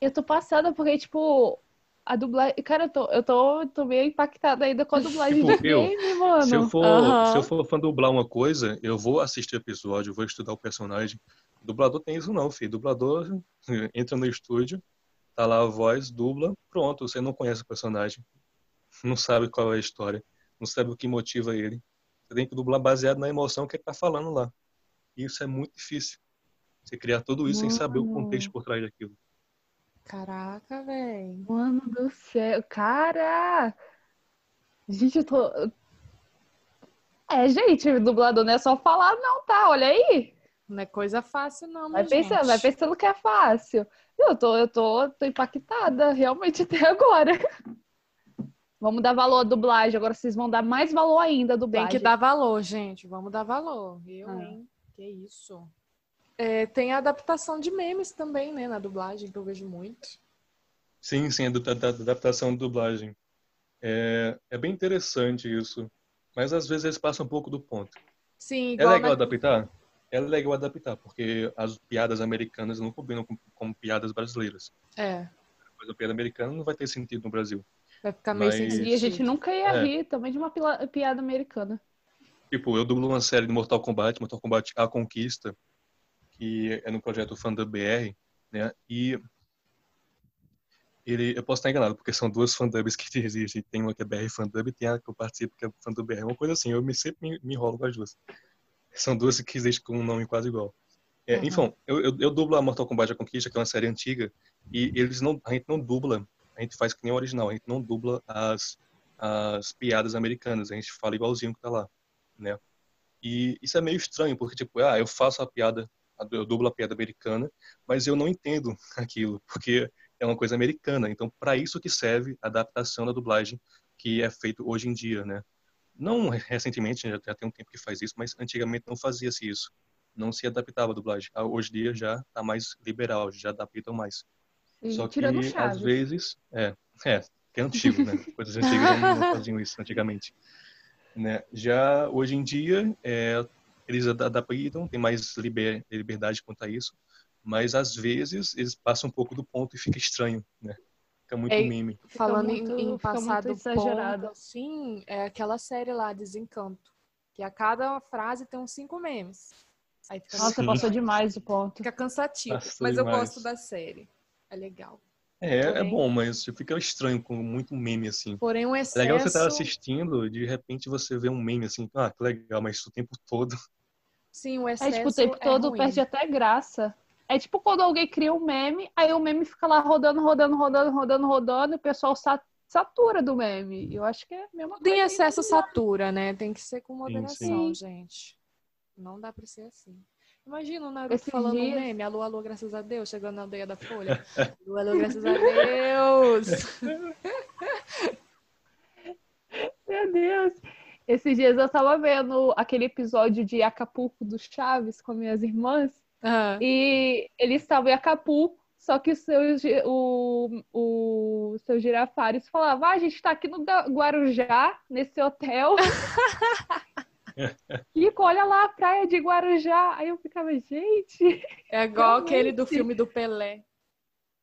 eu tô passada porque, tipo, a dublagem... Cara, eu tô, eu tô, tô meio impactada ainda com a dublagem Tipo, de eu, game, mano. Se eu, for, Aham. se eu for fã dublar uma coisa, eu vou assistir o episódio, vou estudar o personagem. O dublador tem isso não, filho. O dublador entra no estúdio, tá lá a voz, dubla, pronto. Você não conhece o personagem. Não sabe qual é a história. Não sabe o que motiva ele. Você tem que dublar baseado na emoção que ele tá falando lá. E isso é muito difícil. Você criar tudo isso sem saber o Mano. contexto por trás daquilo. Caraca, velho. Mano do céu. Cara! Gente, eu tô. É, gente, dublador não é só falar, não, tá? Olha aí. Não é coisa fácil, não, Vai minha pensando, gente. vai pensando que é fácil. Eu tô, eu tô, tô impactada, realmente, até agora. Vamos dar valor à dublagem. Agora vocês vão dar mais valor ainda à Tem dublagem. que dar valor, gente. Vamos dar valor. Eu, Ah. hein? Que isso. É, tem a adaptação de memes também, né? Na dublagem, que eu vejo muito. Sim, sim, a da, da- da adaptação de dublagem. É, é bem interessante isso. Mas às vezes eles passam um pouco do ponto. Sim, É igual legal na- adaptar? É legal adaptar, porque as piadas americanas não combinam com, com piadas brasileiras. É, Mas a piada americana não vai ter sentido no Brasil. vai ficar meio Mas- sem E sentido. a gente nunca ia É. rir também de uma piada americana. Tipo, eu dublo uma série de Mortal Kombat, Mortal Kombat A Conquista, que é no projeto Fandub BR, né? E ele, eu posso estar enganado, porque são duas fandubs que existem. Tem uma que é BR Fandub e tem a que eu participo, que é Fandub BR. Uma coisa assim, eu me, sempre me, me enrolo com as duas. São duas que existem com um nome quase igual. É, Uhum. Enfim, eu, eu, eu dublo a Mortal Kombat A Conquista, que é uma série antiga, e eles não, a gente não dubla, a gente faz que nem o original, a gente não dubla as, as piadas americanas, a gente fala igualzinho que tá lá, né? E isso é meio estranho, porque, tipo, ah, eu faço a piada, eu dublo a piada americana, mas eu não entendo aquilo, porque é uma coisa americana. Então, para isso que serve a adaptação da dublagem que é feito hoje em dia, né? Não recentemente, já, já tem um tempo que faz isso, mas antigamente não fazia-se isso. Não se adaptava a dublagem. Ah, Hoje em dia já tá mais liberal, já adaptam mais. E Só que, às vezes, é, é, que é antigo, né? Coisas antigas não, não faziam isso antigamente. Né? Já hoje em dia, é, eles ad- adaptam, tem mais liber, liberdade quanto a isso, mas às vezes eles passam um pouco do ponto e fica estranho, né? Fica muito É, meme. Falando muito- em, em fica muito passado exagerado. ponto, assim, é aquela série lá, Desencanto, que a cada frase tem uns cinco memes. Aí fica, Nossa, Sim. passou demais o ponto. fica cansativo, Passou mas eu demais. gosto da série. É legal. É, é bom, mas fica estranho com muito meme assim. Porém, um É excesso... legal você estar assistindo, de repente você vê um meme assim, ah, que legal, mas isso o tempo todo. Sim, o É excesso tipo, o tempo todo ruim. perde até graça. É tipo quando alguém cria um meme, aí o meme fica lá rodando, rodando, rodando, rodando, rodando, e o pessoal sa- satura do meme. Eu acho que é a mesma coisa. excesso satura, né? Tem que ser com moderação, sim. gente. Não dá pra ser assim. Imagina o Naruto Esses falando um meme, alô, alô, graças a Deus, chegando na aldeia da Folha. alô, alô, graças a Deus. Meu Deus! Esses dias eu tava vendo aquele episódio de Acapulco do Chaves com minhas irmãs. Ah, E eles estavam em Acapulco, só que o seu, o, o seu Girafares falava: ah, a gente tá aqui no Guarujá, nesse hotel. Kiko, olha lá a praia de Guarujá. Aí eu ficava, gente, é igual aquele do Realmente. filme do Pelé.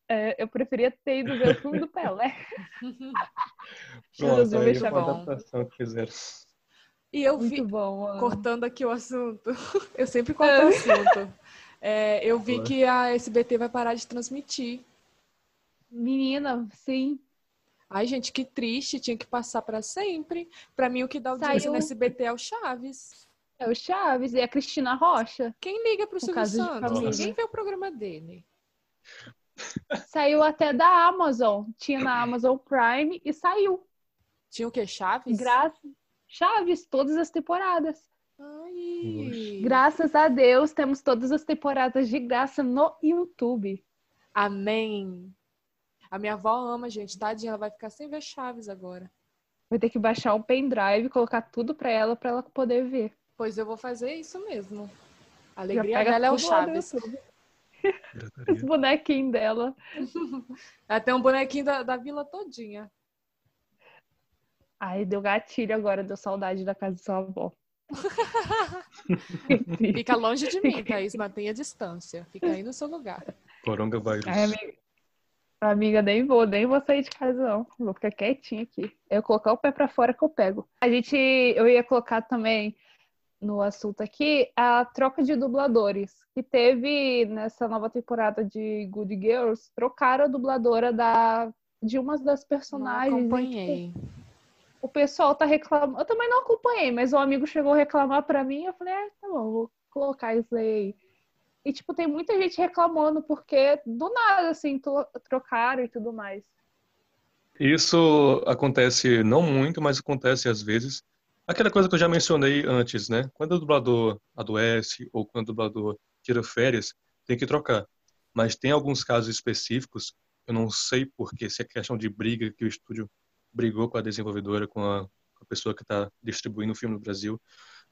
é, eu preferia ter ido ver o filme do Pelé. Pronto, aí a adaptação que fizeram. E eu Muito vi, bom, cortando aqui o assunto, eu sempre corto o assunto. É, eu vi que a SBT vai parar de transmitir. Menina, sim. Ai, gente, que triste, tinha que passar pra sempre. Pra mim, o que dá audiência Saiu- no SBT é o Chaves. É o Chaves e a Cristina Rocha. Quem liga pro No Silvio Santos? Ninguém vê o programa dele. Saiu até da Amazon. Tinha na Amazon Prime e saiu. Tinha o quê? Chaves? Graças. Chaves, todas as temporadas. Ai. Graças a Deus, temos todas as temporadas de graça no YouTube. Amém. A minha avó ama, gente. Tadinha, ela vai ficar sem ver Chaves agora. Vai ter que baixar um pendrive, colocar tudo pra ela, pra ela poder ver. Pois eu vou fazer isso mesmo. A alegria pega dela é o Chaves. YouTube. Os bonequinhos dela. Ela tem um bonequinho da, da vila todinha. Ai, deu gatilho agora, deu saudade da casa de sua avó. Fica longe de mim, Thaís. Mantenha a distância. Fica aí no seu lugar. Coronavírus. Ai, amiga, amiga, nem vou, nem vou sair de casa, não. Vou ficar quietinha aqui. Eu colocar o pé pra fora que eu pego. A gente, eu ia colocar também no assunto aqui a troca de dubladores que teve nessa nova temporada de Good Girls. Trocaram a dubladora da de uma das Não personagens. e, tipo, acompanhei. O pessoal tá reclamando. Eu também não acompanhei, mas um amigo chegou a reclamar pra mim. Eu falei, é, tá bom, vou colocar isso aí. E, tipo, tem muita gente reclamando porque do nada, assim, tro- trocaram e tudo mais. Isso acontece não muito, mas acontece às vezes. Aquela coisa que eu já mencionei antes, né? Quando o dublador adoece ou quando o dublador tira férias, tem que trocar. Mas tem alguns casos específicos, eu não sei porquê, se é questão de briga que o estúdio brigou com a desenvolvedora, com a, com a pessoa que está distribuindo o filme no Brasil.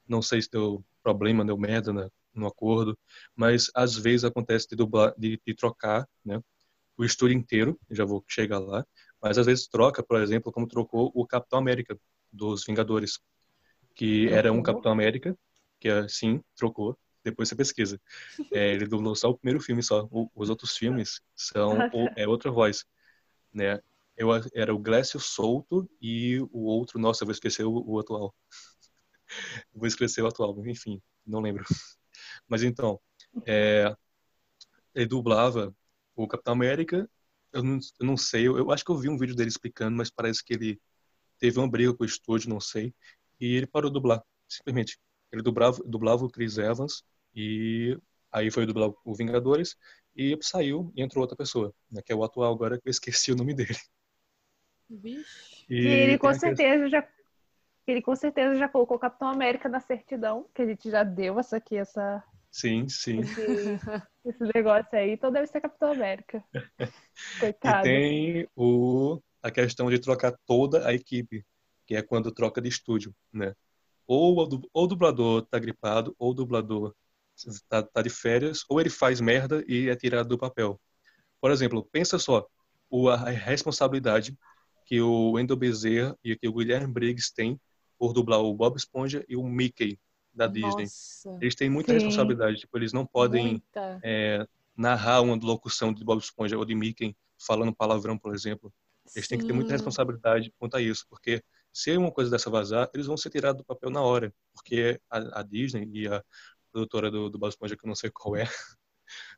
Não sei se deu problema, deu merda na- no acordo, mas às vezes acontece de, dublar, de, de trocar, né? O estúdio inteiro, já vou chegar lá, mas às vezes troca, por exemplo, como trocou o Capitão América dos Vingadores, que era um? Capitão América, que é, sim, trocou, depois você pesquisa. É, ele dublou só o primeiro filme só, O- os outros filmes são Ah, é outra voz, né? Eu era o Glécio Souto e o outro, nossa, eu vou esquecer o, o atual. vou esquecer o atual, enfim, não lembro. Mas então, é, ele dublava o Capitão América, eu não, eu não sei, eu, eu acho que eu vi um vídeo dele explicando, mas parece que ele teve uma briga com o estúdio, não sei, e ele parou de dublar, simplesmente. Ele dublava, dublava o Chris Evans e aí foi dublar o Vingadores e saiu e entrou outra pessoa, né, que é o atual agora, que eu esqueci o nome dele. Vixe. E E ele com a questão- certeza já. Ele com certeza já colocou o Capitão América na certidão, que a gente já deu essa aqui, essa, Sim, sim. esse, esse negócio aí, então deve ser Capitão América. E Coitado. tem o, a questão de trocar toda a equipe, que é quando troca de estúdio, né? Ou o, ou o dublador tá gripado, ou o dublador tá, tá de férias, ou ele faz merda e é tirado do papel. Por exemplo, pensa só, o, a responsabilidade que o Wendell Bezerra e que o Guilherme Briggs têm por dublar o Bob Esponja e o Mickey da Disney. Nossa. Eles têm muita Sim. responsabilidade, tipo, eles não podem é, narrar uma locução de Bob Esponja ou de Mickey falando palavrão, por exemplo. Eles têm que ter muita Sim. responsabilidade quanto a isso, porque se uma coisa dessa vazar, eles vão ser tirados do papel na hora, porque a, a Disney e a produtora do, do Bob Esponja, que eu não sei qual é,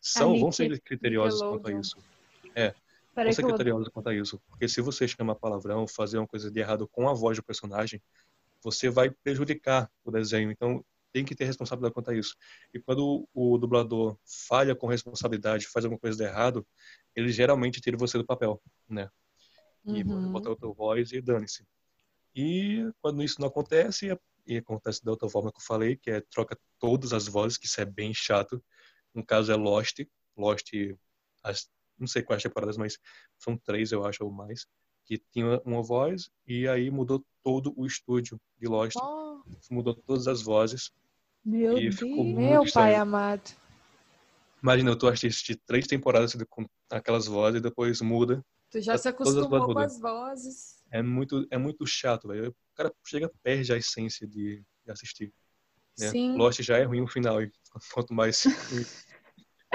são, vão ser criteriosos quanto a isso. Vão Peraí vou... criteriosos quanto a isso, porque se você chamar palavrão, fazer uma coisa de errado com a voz do personagem, você vai prejudicar o desenho. Então, tem que ter responsabilidade quanto a isso. E quando o, o dublador falha com responsabilidade, faz alguma coisa de errado, ele geralmente tira você do papel, né? E Uhum. bota outra voz e dane-se. E quando isso não acontece, e acontece da outra forma que eu falei, que é troca todas as vozes, que isso é bem chato. No caso é Lost. Lost, as, não sei quais temporadas, mas são três, eu acho, ou mais, que tinha uma voz e aí mudou todo o estúdio de Lost. Oh, Mudou todas as vozes. Meu E Deus. ficou muito meu pai estranho. amado. Imagina, eu tô assistindo três temporadas com aquelas vozes e depois muda. Tu já se acostumou com as vozes. É muito, é muito chato, velho. O cara chega, perde a essência de, de assistir. Né? Sim. Lost já é ruim no final, e quanto mais.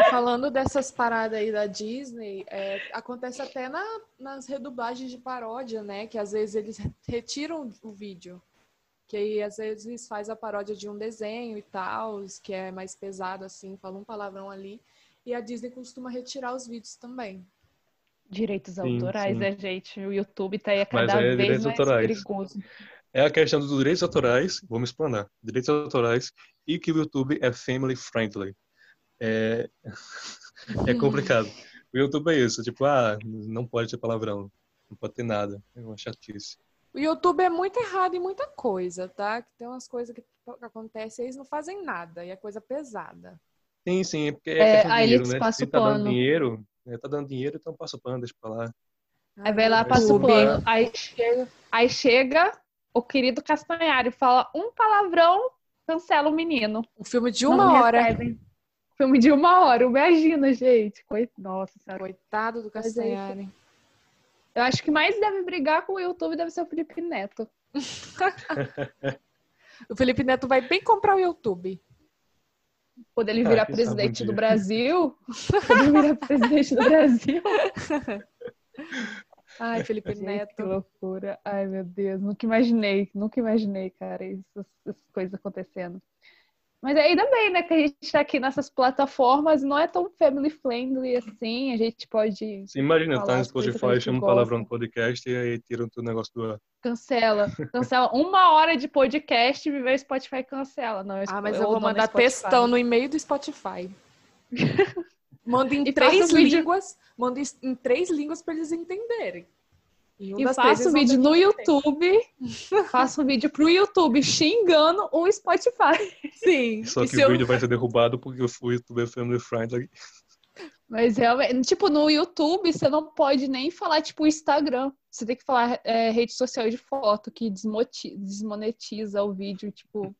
Falando dessas paradas aí da Disney, é, acontece até na- nas redublagens de paródia, né? Que às vezes eles retiram o vídeo. Que aí às vezes faz a paródia de um desenho e tal, que é mais pesado assim, fala um palavrão ali. E a Disney costuma retirar os vídeos também. Direitos Sim, autorais, sim. né, gente? O YouTube tá aí a cada aí é vez direitos mais autorais. perigoso. É a questão dos direitos autorais, vamos explanar. Direitos autorais e que o YouTube é family friendly. É, é complicado. O YouTube é isso, tipo, ah, não pode ter palavrão, não pode ter nada. É uma chatice. O YouTube é muito errado em muita coisa, tá? Que tem umas coisas que, acontecem e eles não fazem nada, e é coisa pesada. Sim, sim, é porque é, É, de aí dinheiro, eles né? passam Se tá dando pano. dinheiro, né, tá dando dinheiro, então passa o pano, deixa pra lá. Aí vai lá, passa o pano. Aí chega, aí chega o querido Castanhari, fala um palavrão, cancela o menino. Um filme de Não uma hora. recebem. Filme de uma hora, imagina, gente. Nossa senhora. Coitado do é Castanhari. Eu acho que mais deve brigar com o YouTube deve ser o Felipe Neto. O Felipe Neto vai bem comprar o YouTube. Quando ele Ah, virar sabe um presidente do. Brasil. Quando ele virar presidente do Brasil. Ai, Felipe Gente, que Neto. loucura. Ai, meu Deus. Nunca imaginei, nunca imaginei, cara, essas, essas coisas acontecendo. Mas ainda bem, né, que a gente tá aqui nessas plataformas, não é tão family friendly assim, a gente pode. Você imagina, tá no Spotify, chama um palavrão no podcast e aí tiram o negócio do ar. Cancela, cancela. Uma hora de podcast, vê Spotify cancela. Não, Ah, mas eu eu vou mandar Spotify. textão no e-mail do Spotify. Manda em E três vídeo- línguas. Manda em- em três línguas para eles entenderem. Um E faço vão vídeo no. YouTube. faço um vídeo pro YouTube xingando o Spotify. Sim. Só que o eu- vídeo vai ser derrubado porque eu fui YouTube Family Friendly. Mas realmente, tipo, no YouTube você não pode nem falar, tipo, Instagram. Você tem que falar é, rede social de foto, que desmoti- desmonetiza o vídeo. Tipo,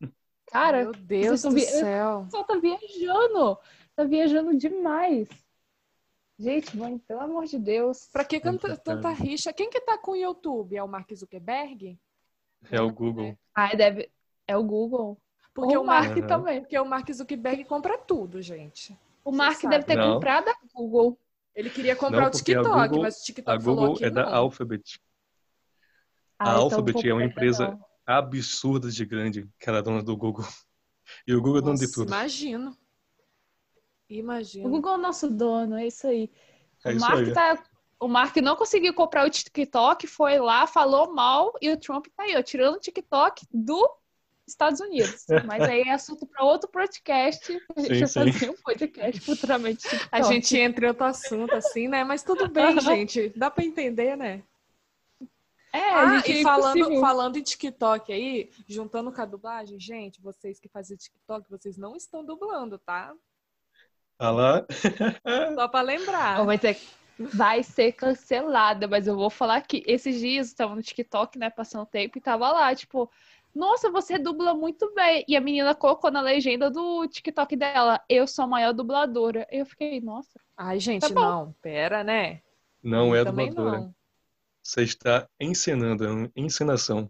cara, Meu Deus do vi- céu. o pessoal tá viajando. Tá viajando demais. Gente, mãe, pelo amor de Deus. Pra que tanta, tanta rixa? Quem que tá com o YouTube? É o Mark Zuckerberg? É o Google. Ai, deve. É o Google. Porque Ou o Mark, Aham. também. porque o Mark Zuckerberg compra tudo, gente. O Mark deve ter Não. comprado a Google. Ele queria comprar Não, o a TikTok, Google- mas o A TikTok falou Google que é da não. Alphabet. A Ah, então Alphabet vou é uma empresa não. absurda de grande, que era dona do Google. E o Google é dono de Nossa, tudo. Imagino. O Imagino. Google é o nosso dono, é isso aí. É o isso Mark aí. tá. O Mark não conseguiu comprar o TikTok, foi lá, falou mal, e o Trump tá aí, ó, tirando o TikTok do Estados Unidos. Mas aí é assunto para outro podcast. A gente Sim, vai sim. fazer um podcast futuramente. TikTok. A gente entra em outro assunto, assim, né? Mas tudo bem, gente. Dá pra entender, né? É, Ah, a gente e é falando, falando em TikTok aí, juntando com a dublagem, gente, vocês que fazem TikTok, vocês não estão dublando, tá? Ah lá. Só pra lembrar. Ó, Vai, ter- vai ser cancelada, mas eu vou falar que esses dias eu tava no TikTok, né, passando tempo, e tava lá, tipo, nossa, você dubla muito bem. E a menina colocou na legenda do TikTok dela, eu sou a maior dubladora. Eu fiquei, nossa. Ai, gente, Tá não. Pera, né? Não é dubladora. não. Você está encenando, é uma encenação.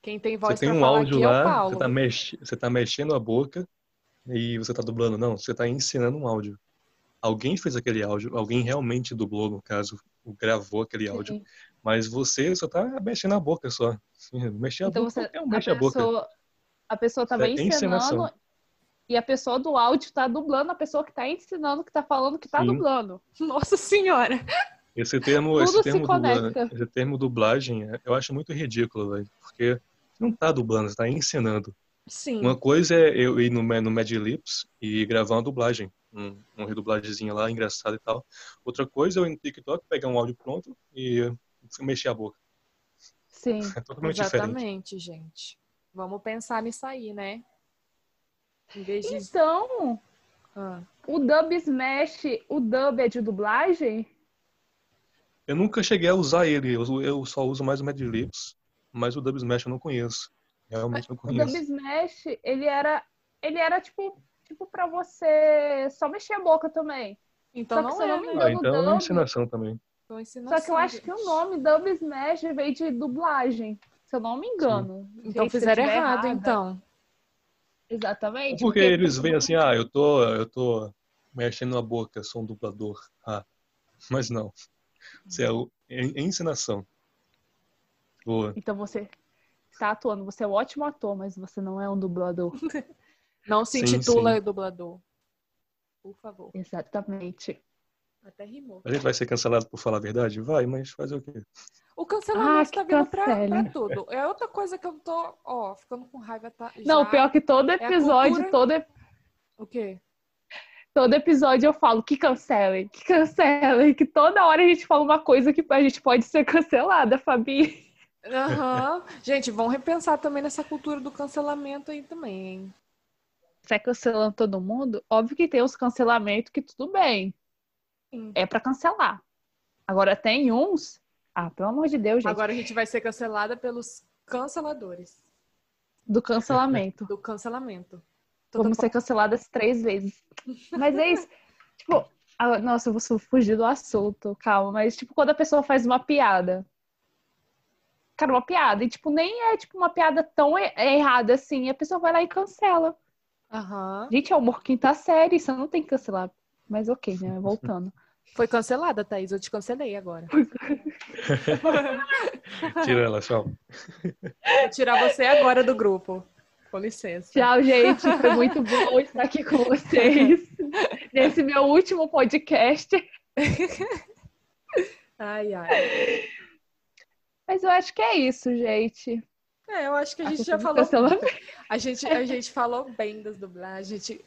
Quem tem Você voz tem pra um falar áudio aqui é o lá, Paulo. você tá, mex... você tá mexendo a boca e você tá dublando. Não, você tá encenando um áudio. Alguém fez aquele áudio, alguém realmente dublou, no caso, gravou aquele áudio. Sim. Mas você só tá mexendo a boca só. Mexer a Então boca você, um a mexe a boca. pessoa, a pessoa tava É ensinando e a pessoa do áudio tá dublando a pessoa que tá ensinando, que tá falando que tá Sim. dublando. Nossa senhora. Esse termo, esse se termo, dubla- esse termo dublagem, é- eu acho muito ridículo, velho. Porque não tá dublando, você tá encenando. Sim. Uma coisa é eu ir no, no Mad Lips e gravar uma dublagem, um, uma redublagemzinha lá, engraçada e tal. Outra coisa é eu ir no TikTok, pegar um áudio pronto e mexer a boca. Sim. É totalmente diferente. Exatamente, gente. Vamos pensar nisso aí, né? Em vez de. Então, Ah. o Dub Smash, o Dub é de dublagem? Eu nunca cheguei a usar ele, eu, eu só uso mais o Mad Lips, mas o Dub Smash eu não conheço. Realmente não O Dub conheço. Smash, ele era, ele era tipo, tipo para você só mexer a boca também. Então não é, não me né? engano, Ah, então é uma ensinação também. Só que eu acho que o nome Dub Smash veio de dublagem, se eu não me engano. Então fizeram errado, errada. então. Exatamente. Porque eles veem assim, ah, eu tô, eu tô mexendo a boca, sou um dublador. Ah, mas não. Isso é, o- é é encenação. Boa. Então você está atuando, você é um ótimo ator, mas você não é um dublador. Não se Sim, intitula dublador. Por favor. Exatamente. Até rimou. A gente vai ser cancelado por falar a verdade? Vai, mas fazer o quê? O cancelamento Ah, tá vindo pra, pra tudo. É outra coisa que eu tô, ó, ficando com raiva. Tá, Não, pior que todo a episódio, cultura- todo, O quê? todo episódio eu falo que cancelem, que cancelem, que toda hora a gente fala uma coisa que a gente pode ser cancelada, Fabi. Aham. Gente, vão repensar também nessa cultura do cancelamento aí também, hein? Sai cancelando todo mundo? Óbvio que tem os cancelamentos que tudo bem. Sim. É pra cancelar. Agora tem uns. Ah, pelo amor de Deus, gente. Agora a gente vai ser cancelada pelos canceladores Do cancelamento. do cancelamento. Tô Vamos ser canceladas três vezes. Mas é isso. tipo, nossa, eu vou fugir do assunto, calma. Mas, tipo, quando a pessoa faz uma piada. Cara, uma piada. E, tipo, nem é, tipo, uma piada tão e- errada assim. A pessoa vai lá e cancela. Aham. Gente, é humor quinta série. Isso não tem que cancelar. Mas ok, né? Voltando. Foi cancelada, Thaís. Eu te cancelei agora. Tira ela. Vou tirar você agora do grupo. Com licença. Tchau, gente. Foi muito bom estar aqui com vocês. Nesse meu último podcast. Ai, ai. Mas eu acho que é isso, gente. É, eu acho que a gente Acho já falou. A gente, a gente falou bem das dublagens. A gente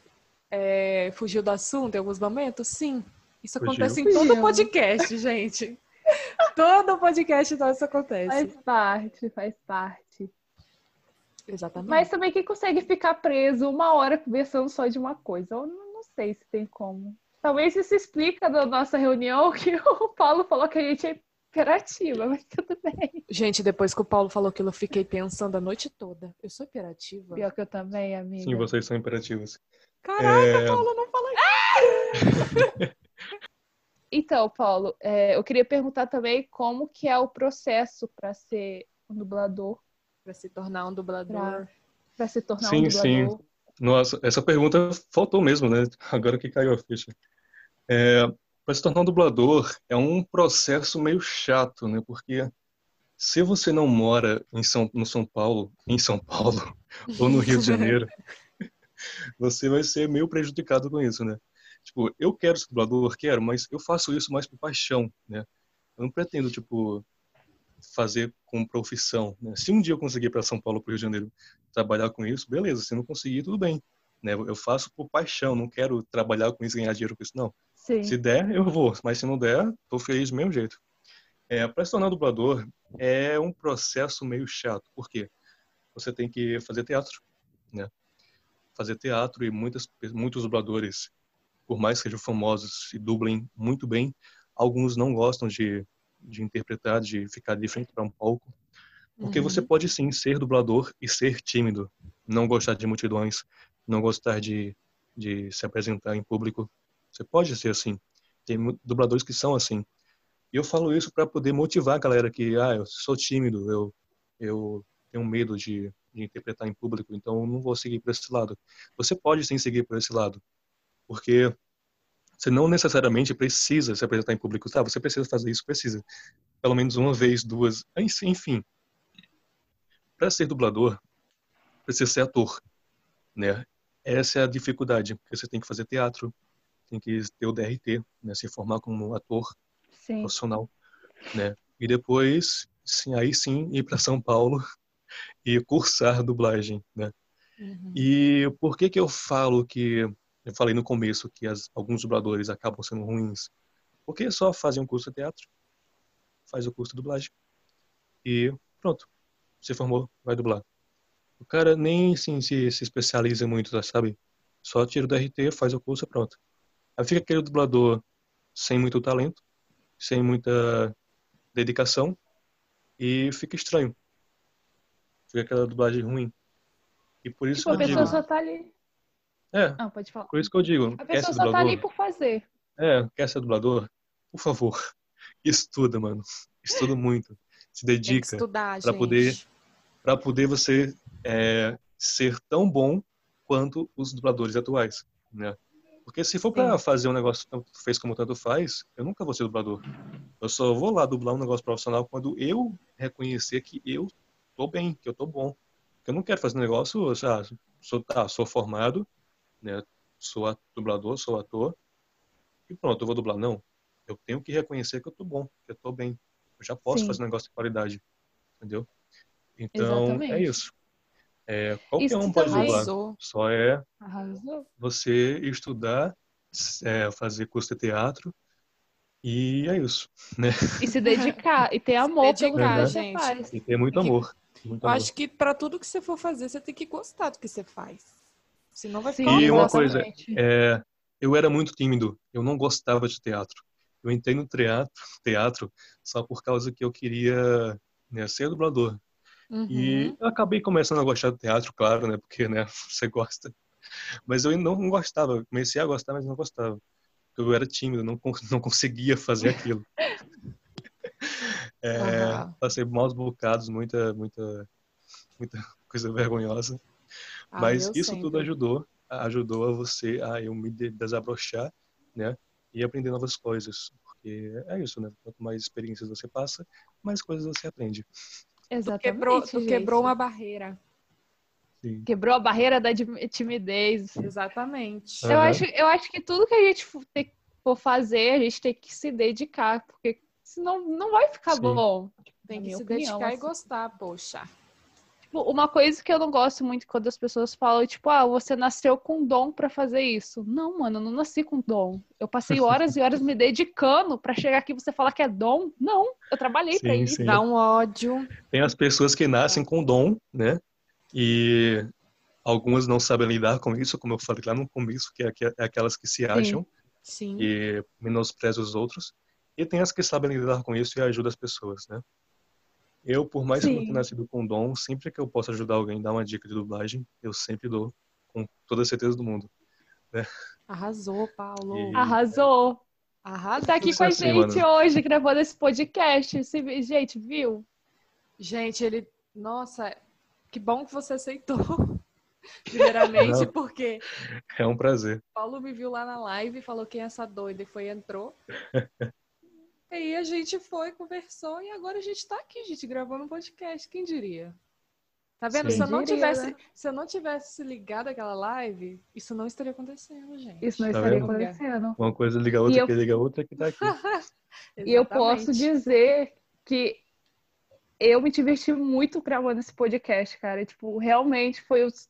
é, fugiu do assunto em alguns momentos? Sim. Isso Fugiu. acontece em todo Fugiu. podcast, gente. todo podcast nosso acontece. Faz parte, faz parte. Exatamente. Mas também quem consegue ficar preso uma hora conversando só de uma coisa? Eu não, não sei se tem como. Talvez isso explica da nossa reunião que o Paulo falou que a gente imperativa, mas tudo bem. Gente, depois que o Paulo falou aquilo, eu fiquei pensando a noite toda. Eu sou imperativa? Pior que eu também, amiga. Sim, vocês são imperativos. Caraca, É, Paulo, não fala Então, Paulo, é, eu queria perguntar também como que é o processo para ser um dublador, pra se tornar um dublador. para se tornar Sim, um sim. dublador. Nossa, essa pergunta faltou mesmo, né? Agora que caiu a ficha. É, para se tornar um dublador é um processo meio chato, né? Porque se você não mora em São, no São Paulo, em São Paulo ou no Rio de Janeiro, você vai ser meio prejudicado com isso, né? Tipo, eu quero ser dublador, quero, mas eu faço isso mais por paixão, né? Eu não pretendo, tipo, fazer como profissão, né? Se um dia eu conseguir ir para São Paulo, para Rio de Janeiro, trabalhar com isso, beleza. Se não conseguir, tudo bem, né? Eu faço por paixão, não quero trabalhar com isso, ganhar dinheiro com isso, não. Sim. Se der, eu vou, mas se não der, tô feliz do mesmo jeito. É, para se tornar dublador é um processo meio chato, porque você tem que fazer teatro, né? Fazer teatro e muitas, muitos dubladores, por mais que sejam famosos e dublem muito bem, alguns não gostam de, de interpretar, de ficar de frente para um palco, porque Uhum. você pode sim ser dublador e ser tímido, não gostar de multidões, não gostar de, de se apresentar em público. Você pode ser assim. Tem dubladores que são assim. E eu falo isso para poder motivar a galera que, ah, eu sou tímido, eu, eu tenho medo de, de interpretar em público, então não vou seguir por esse lado. Você pode sim seguir por esse lado, porque você não necessariamente precisa se apresentar em público. Tá, você precisa fazer isso, precisa. Pelo menos uma vez, duas, enfim. Para ser dublador, precisa ser ator, né? Essa é a dificuldade, porque você tem que fazer teatro, tem que ter o DRT, né? Se formar como ator Sim. profissional, né? E depois, sim, aí sim, ir para São Paulo e cursar dublagem, né? Uhum. E por que que eu falo que eu falei no começo que as, alguns dubladores acabam sendo ruins? Porque só fazem um curso de teatro, faz o curso de dublagem e pronto, se formou, vai dublar. O cara nem assim, se, se especializa muito, sabe? Só tira o DRT, faz o curso e pronto. Aí fica aquele dublador sem muito talento, sem muita dedicação e fica estranho. Fica aquela dublagem ruim. E por isso Tipo, a que eu pessoa digo. só tá ali. É, Ah, pode falar. por isso que eu digo. A pessoa só tá ali dublador? por fazer. É, quer ser dublador? Por favor, estuda, mano. Estuda muito. Se dedica estudar, pra gente. poder- para poder você é, ser tão bom quanto os dubladores atuais, né? Porque se for para fazer um negócio tanto fez como tanto faz, eu nunca vou ser dublador. Eu só vou lá dublar um negócio profissional quando eu reconhecer que eu tô bem, que eu tô bom. Eu não quero fazer um negócio, ah, sou, tá, sou formado, né? Sou dublador, sou ator, e pronto, eu vou dublar. Não. Eu tenho que reconhecer que eu tô bom, que eu tô bem. Eu já posso Sim. fazer um negócio de qualidade. Entendeu? Então, é Exatamente. isso. É, qualquer Isso um pode. Arrasou. Só é Arrasou. você estudar, é, fazer curso de teatro e é isso, né? E se dedicar. e ter amor pelo que você gente. faz. E ter muito amor. Muito Eu amor. acho que pra tudo que você for fazer, você tem que gostar do que você faz. Senão vai ficar E uma coisa. É, eu era muito tímido, eu não gostava de teatro. Eu entrei no teatro, teatro só por causa que eu queria né, ser dublador. Uhum. E eu acabei começando a gostar do teatro, claro, né? Porque, né, você gosta. Mas eu não gostava. Comecei a gostar, mas não gostava. Eu era tímido, não, não conseguia fazer aquilo. É, Aham. Passei maus bocados, muita, muita, muita coisa vergonhosa. Ah, Mas isso sempre. tudo ajudou, ajudou a você a eu me de- desabrochar, né? E aprender novas coisas. Porque é isso, né? Quanto mais experiências você passa, mais coisas você aprende. Tu Exatamente. quebrou, tu quebrou uma barreira. Sim. Quebrou a barreira da timidez. Exatamente. Aham. Eu, acho, eu acho que tudo que a gente for fazer, a gente tem que se dedicar, porque senão não vai ficar Sim. bom. Tem que se opinião, dedicar e assim. gostar, poxa. Tipo, uma coisa que eu não gosto muito quando as pessoas falam, tipo, ah, você nasceu com dom pra fazer isso. Não, mano, eu não nasci com dom. Eu passei horas e horas me dedicando pra chegar aqui e você falar que é dom. Não, eu trabalhei pra Sim, isso. sim. Dá um ódio. Tem as pessoas que nascem com dom, né? E algumas não sabem lidar com isso, como eu falei lá no começo, que é é aquelas que se acham Sim. e menosprezam os outros. E tem as que sabem lidar com isso e ajudam as pessoas, né? Eu, por mais que eu não Sim. tenha nascido com dom, sempre que eu posso ajudar alguém, dar uma dica de dublagem, eu sempre dou, com toda a certeza do mundo. Arrasou, Paulo. E- Arrasou. Arrasou. Tá aqui Tudo com a certinho, gente mano. hoje, gravando esse podcast. Você- Gente, viu? Gente, ele. Nossa, que bom que você aceitou. Primeiramente, Não. porque É um prazer. Paulo me viu lá na live, falou quem é essa doida e foi entrou. e aí a gente foi, conversou e agora a gente tá aqui, gente, gravando um podcast. Quem diria? Tá vendo? Sim. Se eu não Diria, tivesse, né? se eu não tivesse ligado aquela live, isso não estaria acontecendo, gente. Isso não Tá estaria vendo? acontecendo. Uma coisa liga a outra, eu- que liga a outra, que tá aqui. E eu posso dizer que eu me diverti muito gravando esse podcast, cara. Tipo, realmente foi os...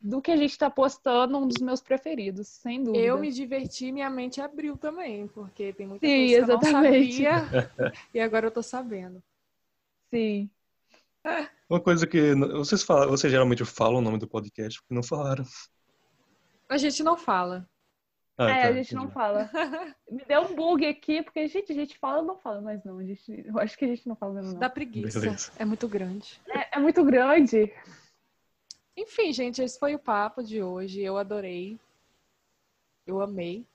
do que a gente tá postando um dos meus preferidos, sem dúvida. Eu me diverti, minha mente abriu também, porque tem muita Sim, coisa que eu exatamente. não sabia e agora eu tô sabendo. Sim. Uma coisa que vocês falam, vocês geralmente falam o nome do podcast, porque não falaram. A gente não fala. Ah, é, tá, a gente não entendi. fala. Me deu um bug aqui, porque, gente, a gente fala ou não fala, mas não, a gente, eu acho que a gente não fala mesmo, não. Dá preguiça. Beleza. É muito grande. É, é muito grande. Enfim, gente, esse foi o papo de hoje. Eu adorei. Eu amei.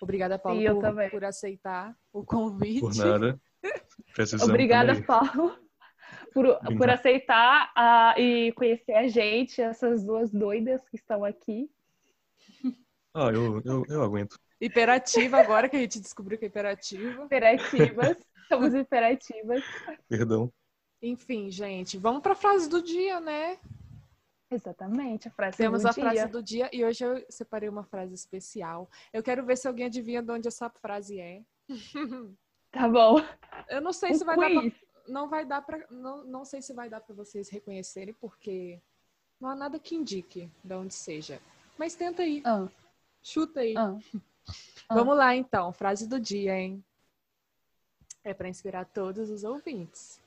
Obrigada, Paulo, Sim, eu por, também. por aceitar o convite. Por nada. Obrigada, também. Paulo, por, por aceitar e conhecer a gente, essas duas doidas que estão aqui. Ah, eu, eu, eu aguento. Hiperativa agora que a gente descobriu que é hiperativa. Imperativas. Somos imperativas. Perdão. Enfim, gente, vamos para a frase do dia, né? Exatamente, a frase Temos do a dia. frase do dia e hoje eu separei uma frase especial. Eu quero ver se alguém adivinha de onde essa frase é. Tá bom. Eu não sei Um se vai dar pra, quiz. não vai dar para não, não sei se vai dar para vocês reconhecerem porque não há nada que indique de onde seja. Mas tenta aí, Ah, chuta aí. ah. Ah. Vamos lá então, frase do dia, hein? É para inspirar todos os ouvintes.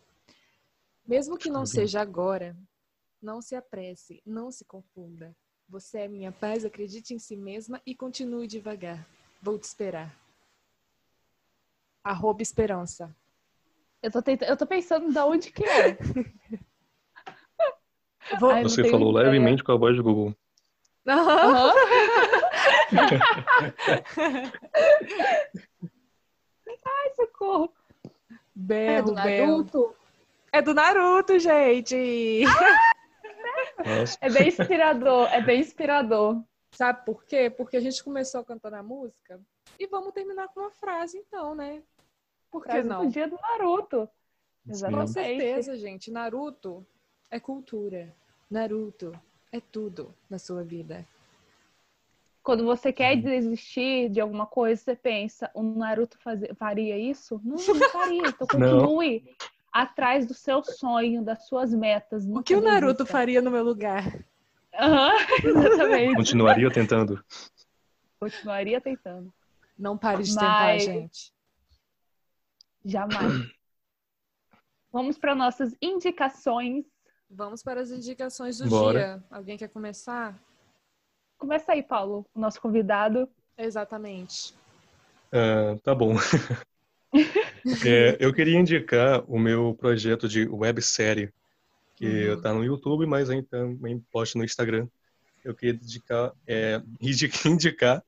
Mesmo que não seja agora, não se apresse, não se confunda. Você é minha paz, acredite em si mesma e continue devagar. Vou te esperar. Arroba esperança. Eu tô, tenta- eu tô pensando de onde que é. Vou... Ai, Você falou ideia. levemente com a voz do Google. Aham. Aham. Ai, socorro. É Berro, do berro. Naruto. É do Naruto, gente. Nossa, É bem inspirador, é bem inspirador. Sabe por quê? Porque a gente começou cantando a música e vamos terminar com uma frase, então, né? Por que Frase não? do dia do Naruto. Com Exatamente. certeza, gente. Naruto é cultura. Naruto é tudo na sua vida. Quando você quer desistir de alguma coisa, você pensa, o Naruto fazer, faria isso? Não, não faria. Então Não. Atrás do seu sonho, das suas metas. O que o Naruto desista. faria no meu lugar? Aham, exatamente. continuaria tentando. Continuaria tentando. Não pare de Mas- tentar, gente. Jamais. Vamos para nossas indicações. Vamos para as indicações do Bora. dia. Alguém quer começar? Começa aí, Paulo, o nosso convidado. Exatamente. Ah, tá bom. É, eu queria indicar o meu projeto de websérie, que Uhum. tá no YouTube, mas aí também posto no Instagram. Eu queria indicar, é, indi- indicar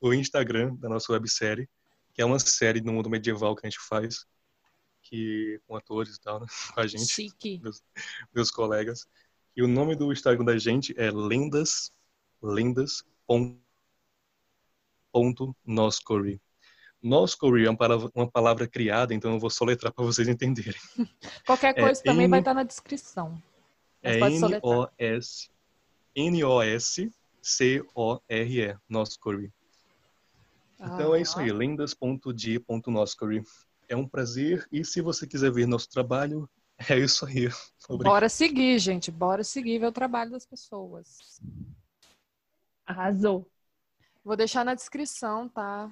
o Instagram da nossa websérie, que é uma série no mundo medieval que a gente faz, que com atores e tal, né, com a gente, Chique. meus colegas. E o nome do Instagram da gente é lendas, lendas ponto, ponto Noscory é uma palavra, criada, então eu vou soletrar para vocês entenderem. Qualquer É, coisa também N- vai estar na descrição. Mas É. N-O-S N-O-S-C-O-R-E, Noscory. Então é isso aí, Ah, lendas.di.noscory. É um prazer. E se você quiser ver nosso trabalho, é isso aí. Obrigado. Bora seguir, gente. Bora seguir ver o trabalho das pessoas. Arrasou. Vou deixar na descrição, tá?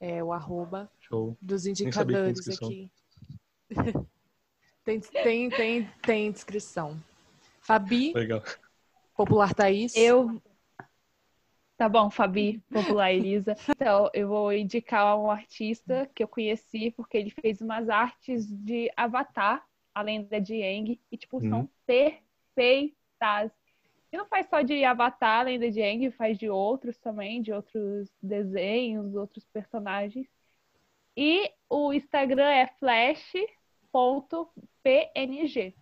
É o arroba Show. dos indicadores descrição. aqui. tem, tem, tem, tem descrição. Fabi, Legal. popular Thaís. Eu. Tá bom, Fabi, popular Elisa. Então, eu vou indicar um artista que eu conheci porque ele fez umas artes de Avatar, a lenda de Aang, e, tipo, são Uhum. perfeitas. E não faz só de Avatar, lenda de Aang, faz de outros também, de outros desenhos, outros personagens. E o Instagram é flash.png.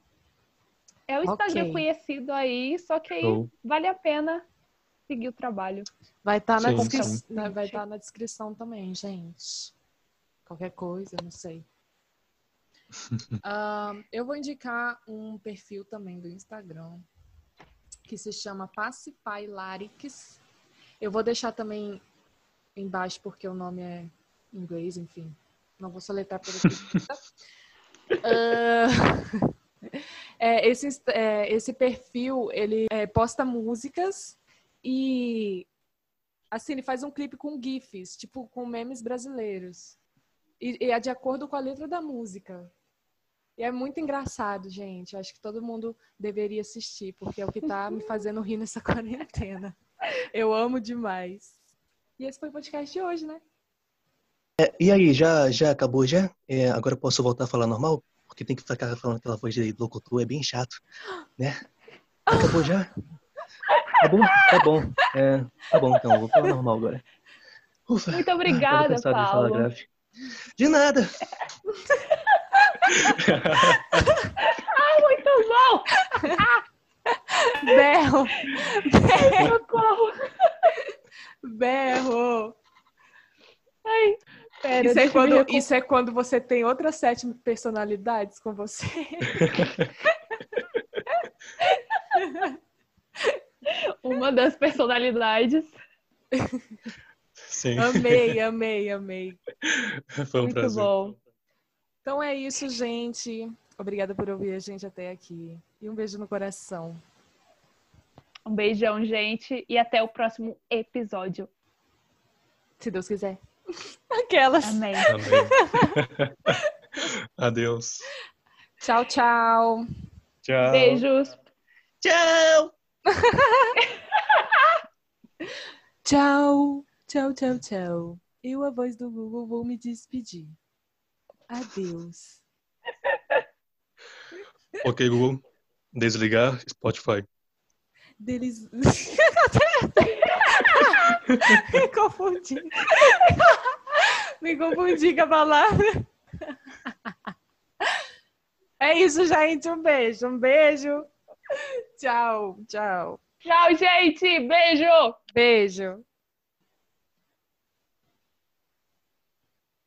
É o Instagram Ok. conhecido aí, só que aí Show. vale a pena seguir o trabalho. Vai estar na, Sim, descri- na- vai tá na descrição também, gente. Qualquer coisa, não sei. Ahn, eu vou indicar um perfil também do Instagram que se chama Pacify Larix. Eu vou deixar também embaixo porque o nome é inglês, enfim. Não vou soletrar por aqui. Ah, é, esse, é, esse perfil, ele é, posta músicas e assim, ele faz um clipe com GIFs, tipo com memes brasileiros. E, e é de acordo com a letra da música. E é muito engraçado, gente. Acho que todo mundo deveria assistir, porque é o que tá me fazendo rir nessa quarentena. Eu amo demais. E esse foi o podcast de hoje, né? E aí, já, já acabou já? É, agora eu posso voltar a falar normal? Porque tem que ficar falando aquela voz de locutor, é bem chato, né? Acabou já? Acabou? Tá bom. É, tá bom, então, eu vou falar normal agora. Ufa, Muito obrigada, de Paulo. grave. De nada! Muito bom! Berro! Socorro! Berro! Ai, pera, Isso é, quando, isso é quando você tem outras sete personalidades com você. Uma das personalidades. Sim. Amei, amei, amei. Foi um Muito prazer. bom. Então é isso, gente. Obrigada por ouvir a gente até aqui. E um beijo no coração. Um beijão, gente, e até o próximo episódio. Se Deus quiser. Aquelas. Amém. Amém. Adeus. Tchau, tchau. Tchau. Beijos. Tchau! Tchau. Tchau, tchau, tchau. Eu, a voz do Google, vou me despedir. Adeus. Ok, Google. Desligar Spotify. Deles. me confundi. me confundi com a palavra. É isso, gente. Um beijo. Um beijo. Tchau, tchau. Tchau, gente. Beijo. Beijo.